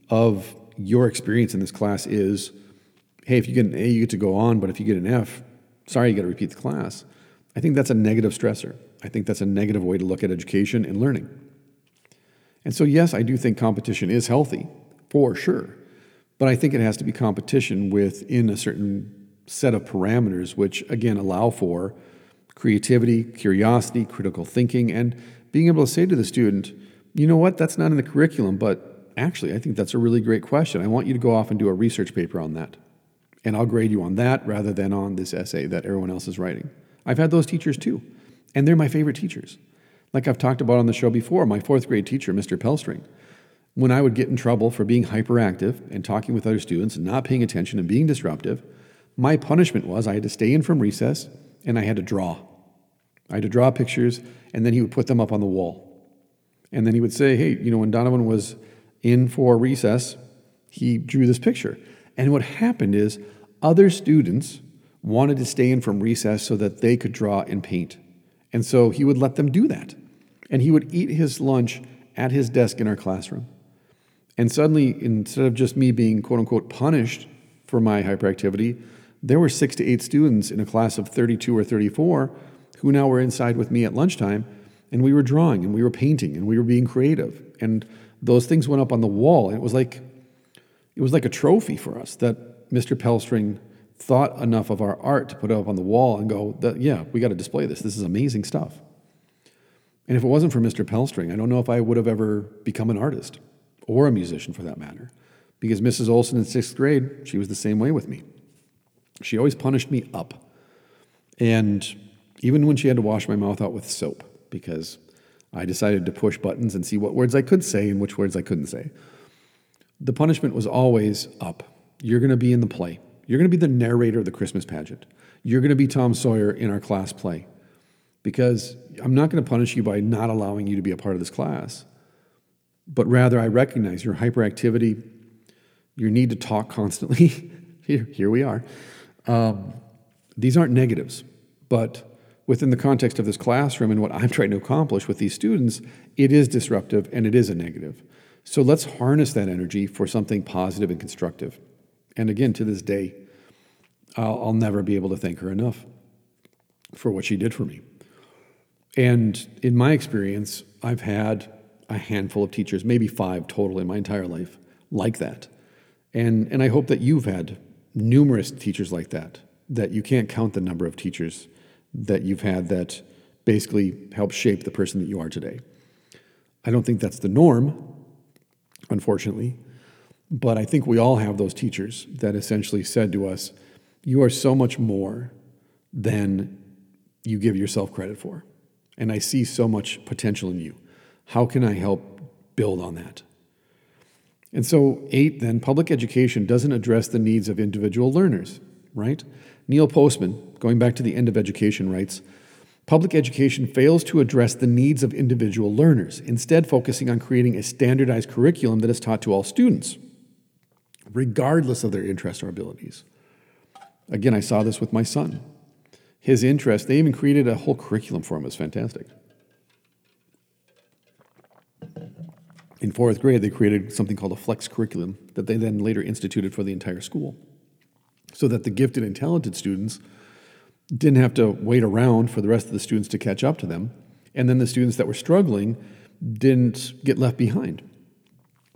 of your experience in this class is hey, if you get an A, you get to go on, but if you get an F, sorry, you got to repeat the class. I think that's a negative stressor. I think that's a negative way to look at education and learning. And so, yes, I do think competition is healthy, for sure. But I think it has to be competition within a certain set of parameters, which again allow for creativity, curiosity, critical thinking, and being able to say to the student, you know what, that's not in the curriculum, but actually, I think that's a really great question. I want you to go off and do a research paper on that. And I'll grade you on that rather than on this essay that everyone else is writing. I've had those teachers too, and they're my favorite teachers. Like I've talked about on the show before, my fourth grade teacher, Mr. Pelstring, when I would get in trouble for being hyperactive and talking with other students and not paying attention and being disruptive, my punishment was I had to stay in from recess and I had to draw. I had to draw pictures and then he would put them up on the wall. And then he would say, Hey, you know, when Donavon was in for recess, he drew this picture. And what happened is other students wanted to stay in from recess so that they could draw and paint. And so he would let them do that. And he would eat his lunch at his desk in our classroom. And suddenly, instead of just me being quote unquote punished for my hyperactivity, there were six to eight students in a class of 32 or 34 who now were inside with me at lunchtime, and we were drawing and we were painting and we were being creative. And those things went up on the wall, and it was like it was like a trophy for us that Mr. Pelstring thought enough of our art to put it up on the wall and go, that, yeah, we got to display this. This is amazing stuff. And if it wasn't for Mr. Pelstring, I don't know if I would have ever become an artist or a musician for that matter. Because Mrs. Olson in sixth grade, she was the same way with me. She always punished me up. And even when she had to wash my mouth out with soap, because I decided to push buttons and see what words I could say and which words I couldn't say. The punishment was always up. You're going to be in the play. You're going to be the narrator of the Christmas pageant. You're going to be Tom Sawyer in our class play. Because I'm not going to punish you by not allowing you to be a part of this class, but rather I recognize your hyperactivity, your need to talk constantly. here, here we are. Um, these aren't negatives, but within the context of this classroom and what I'm trying to accomplish with these students, it is disruptive and it is a negative. So let's harness that energy for something positive and constructive. And again, to this day, I'll, I'll never be able to thank her enough for what she did for me. And in my experience, I've had a handful of teachers, maybe five total in my entire life, like that. And, and I hope that you've had numerous teachers like that, that you can't count the number of teachers that you've had that basically help shape the person that you are today. I don't think that's the norm, unfortunately, but I think we all have those teachers that essentially said to us, You are so much more than you give yourself credit for. And I see so much potential in you. How can I help build on that? And so, eight, then, public education doesn't address the needs of individual learners, right? Neil Postman, going back to the end of education, writes Public education fails to address the needs of individual learners, instead, focusing on creating a standardized curriculum that is taught to all students, regardless of their interests or abilities. Again, I saw this with my son. His interest, they even created a whole curriculum for him. It was fantastic. In fourth grade, they created something called a flex curriculum that they then later instituted for the entire school so that the gifted and talented students didn't have to wait around for the rest of the students to catch up to them. And then the students that were struggling didn't get left behind.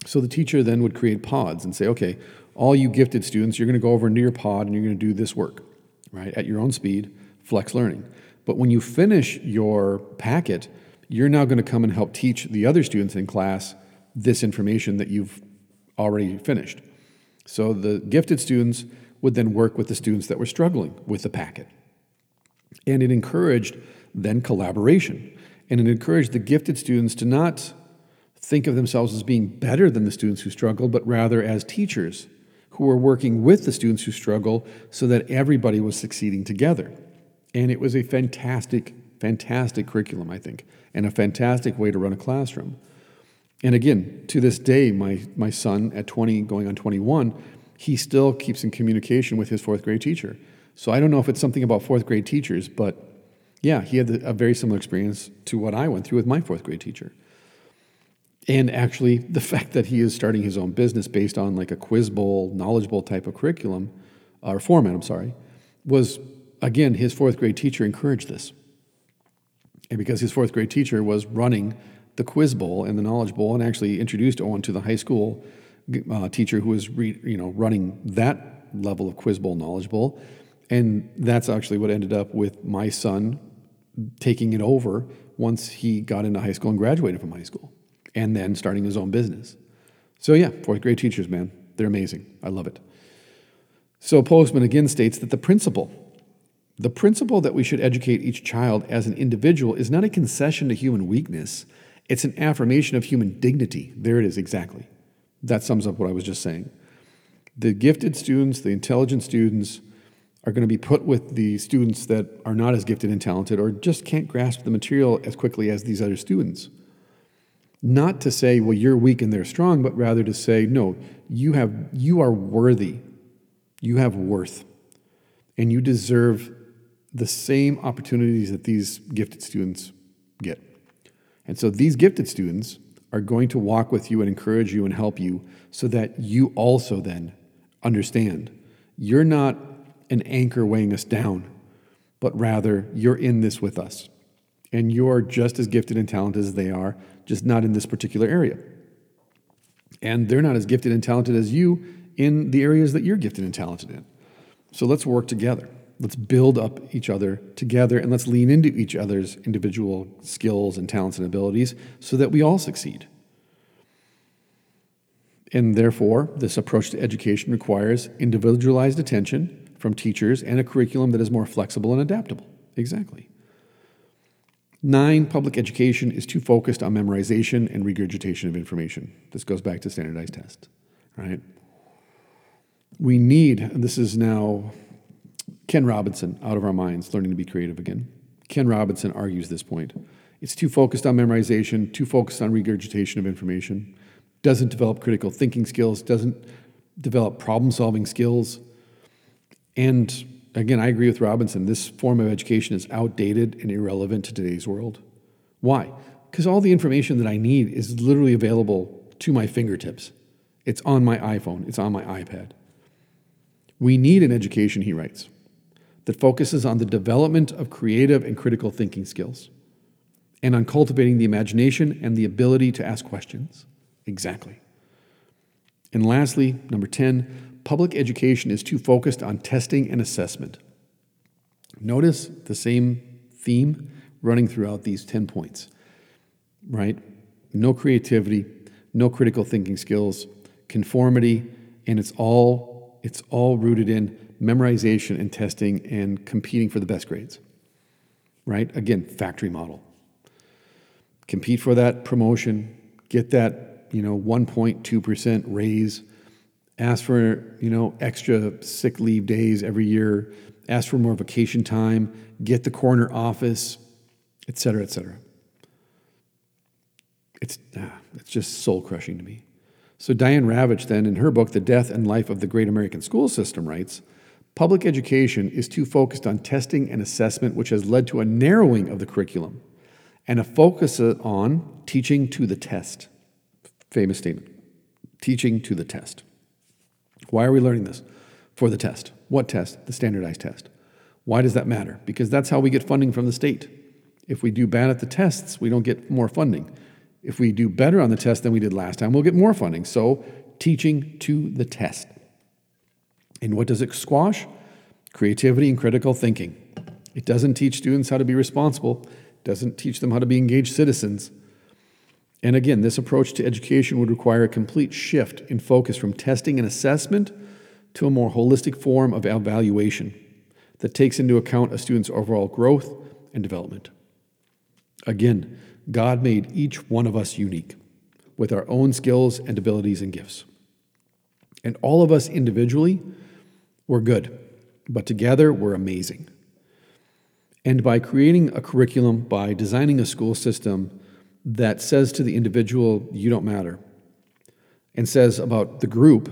So the teacher then would create pods and say, okay, all you gifted students, you're going to go over into your pod and you're going to do this work, right, at your own speed, flex learning. But when you finish your packet, you're now going to come and help teach the other students in class this information that you've already finished. So the gifted students would then work with the students that were struggling with the packet. And it encouraged then collaboration. And it encouraged the gifted students to not think of themselves as being better than the students who struggled, but rather as teachers who were working with the students who struggle so that everybody was succeeding together. And it was a fantastic, fantastic curriculum, I think, and a fantastic way to run a classroom. And again, to this day, my, my son at 20, going on 21, he still keeps in communication with his fourth grade teacher. So I don't know if it's something about fourth grade teachers, but yeah, he had a very similar experience to what I went through with my fourth grade teacher. And actually, the fact that he is starting his own business based on like a quiz bowl, knowledge bowl type of curriculum, or format, I'm sorry, was again, his fourth grade teacher encouraged this. And because his fourth grade teacher was running the quiz bowl and the knowledge bowl and actually introduced Owen to the high school uh, teacher who was re, you know running that level of quiz bowl knowledge bowl and that's actually what ended up with my son taking it over once he got into high school and graduated from high school and then starting his own business. So yeah fourth grade teachers man. They're amazing. I love it. So Postman again states that the principle the principle that we should educate each child as an individual is not a concession to human weakness. It's an affirmation of human dignity. There it is exactly. That sums up what I was just saying. The gifted students, the intelligent students, are going to be put with the students that are not as gifted and talented or just can't grasp the material as quickly as these other students. Not to say, well, you're weak and they're strong, but rather to say, no, you have you are worthy. You have worth. And you deserve the same opportunities that these gifted students get. And so these gifted students are going to walk with you and encourage you and help you so that you also then understand you're not an anchor weighing us down, but rather you're in this with us. And you're just as gifted and talented as they are, just not in this particular area. And they're not as gifted and talented as you in the areas that you're gifted and talented in. So let's work together. Let's build up each other together and let's lean into each other's individual skills and talents and abilities so that we all succeed. And therefore, this approach to education requires individualized attention from teachers and a curriculum that is more flexible and adaptable. Exactly. Nine, public education is too focused on memorization and regurgitation of information. This goes back to standardized tests, right? We need, this is now Ken Robinson, Out of Our Minds, Learning to Be Creative Again. Ken Robinson argues this point. It's too focused on memorization, too focused on regurgitation of information, doesn't develop critical thinking skills, doesn't develop problem solving skills. And again, I agree with Robinson. This form of education is outdated and irrelevant to today's world. Why? Because all the information that I need is literally available to my fingertips. It's on my iPhone, it's on my iPad. We need an education, he writes, that focuses on the development of creative and critical thinking skills and on cultivating the imagination and the ability to ask questions. Exactly. And lastly, number 10, public education is too focused on testing and assessment. Notice the same theme running throughout these 10 points, right? No creativity, no critical thinking skills, conformity, and it's all it's all rooted in memorization and testing and competing for the best grades. Right? Again, factory model. Compete for that promotion, get that, you know, 1.2% raise, ask for, you know, extra sick leave days every year, ask for more vacation time, get the corner office, et cetera, et cetera. It's, ah, it's just soul crushing to me. So Diane Ravitch, then, in her book, The Death and Life of the Great American School System, writes Public education is too focused on testing and assessment, which has led to a narrowing of the curriculum and a focus on teaching to the test. Famous statement teaching to the test. Why are we learning this? For the test. What test? The standardized test. Why does that matter? Because that's how we get funding from the state. If we do bad at the tests, we don't get more funding. If we do better on the test than we did last time, we'll get more funding. So, teaching to the test. And what does it squash? Creativity and critical thinking. It doesn't teach students how to be responsible, doesn't teach them how to be engaged citizens. And again, this approach to education would require a complete shift in focus from testing and assessment to a more holistic form of evaluation that takes into account a student's overall growth and development. Again, God made each one of us unique with our own skills and abilities and gifts. And all of us individually, we're good, but together we're amazing. And by creating a curriculum, by designing a school system that says to the individual, you don't matter, and says about the group,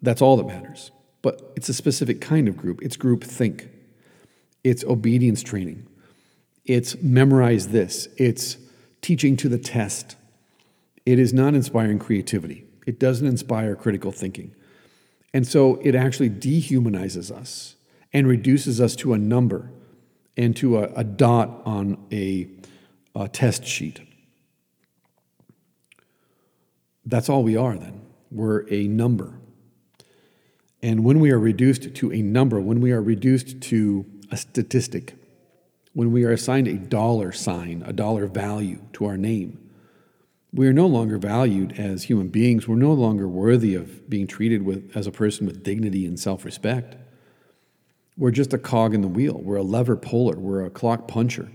that's all that matters. But it's a specific kind of group. It's group think, it's obedience training, it's memorize this, it's teaching to the test. it is not inspiring creativity. It doesn't inspire critical thinking. And so it actually dehumanizes us and reduces us to a number and to a, a dot on a, a test sheet. That's all we are then. We're a number. And when we are reduced to a number, when we are reduced to a statistic, when we are assigned a dollar sign, a dollar value to our name, we are no longer valued as human beings. We're no longer worthy of being treated with, as a person with dignity and self respect. We're just a cog in the wheel. We're a lever puller. We're a clock puncher.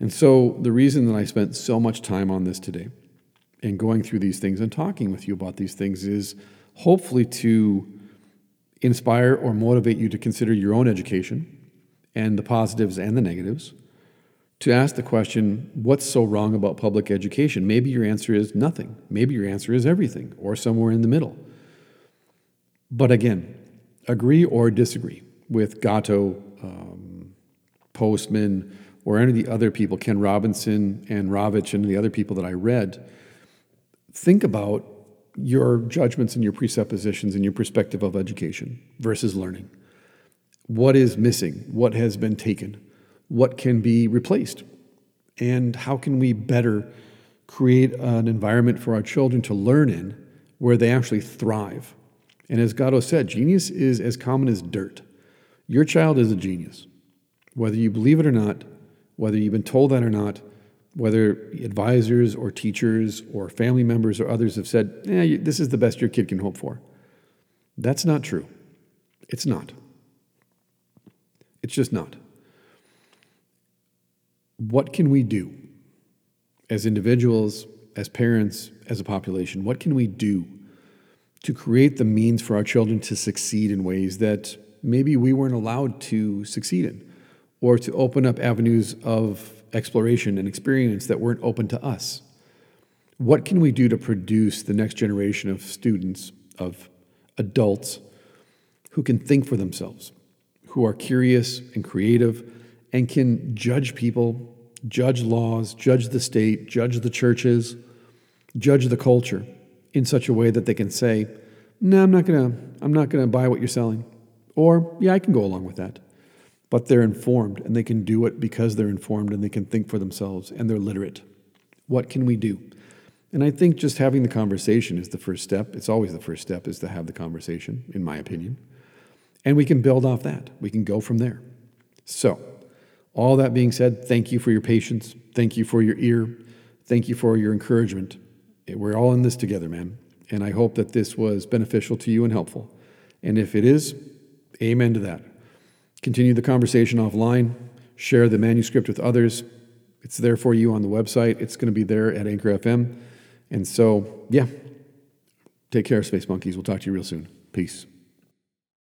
And so, the reason that I spent so much time on this today and going through these things and talking with you about these things is hopefully to inspire or motivate you to consider your own education and the positives and the negatives. To ask the question, what's so wrong about public education? Maybe your answer is nothing. Maybe your answer is everything or somewhere in the middle. But again, agree or disagree with Gatto, um, Postman, or any of the other people, Ken Robinson and Ravitch and the other people that I read. Think about your judgments and your presuppositions and your perspective of education versus learning. What is missing? What has been taken? What can be replaced? And how can we better create an environment for our children to learn in where they actually thrive? And as Gatto said, genius is as common as dirt. Your child is a genius. Whether you believe it or not, whether you've been told that or not, whether advisors or teachers or family members or others have said, eh, this is the best your kid can hope for. That's not true. It's not. It's just not. What can we do as individuals, as parents, as a population? What can we do to create the means for our children to succeed in ways that maybe we weren't allowed to succeed in, or to open up avenues of exploration and experience that weren't open to us. What can we do to produce the next generation of students, of adults who can think for themselves, who are curious and creative, and can judge people, judge laws, judge the state, judge the churches, judge the culture in such a way that they can say, "No, I'm not to I'm not to buy what you're selling." Or, "Yeah, I can go along with that." But they're informed and they can do it because they're informed and they can think for themselves and they're literate. What can we do? And I think just having the conversation is the first step. It's always the first step is to have the conversation, in my opinion. And we can build off that. We can go from there. So, all that being said, thank you for your patience. Thank you for your ear. Thank you for your encouragement. Eh, we're all in this together, man. And I hope that this was beneficial to you and helpful. And if it is, amen to that. Continue the conversation offline, share the manuscript with others. It's there for you on the website. It's going to be there at Anchor FM. And so, yeah, take care, Space Monkeys. We'll talk to you real soon. Peace.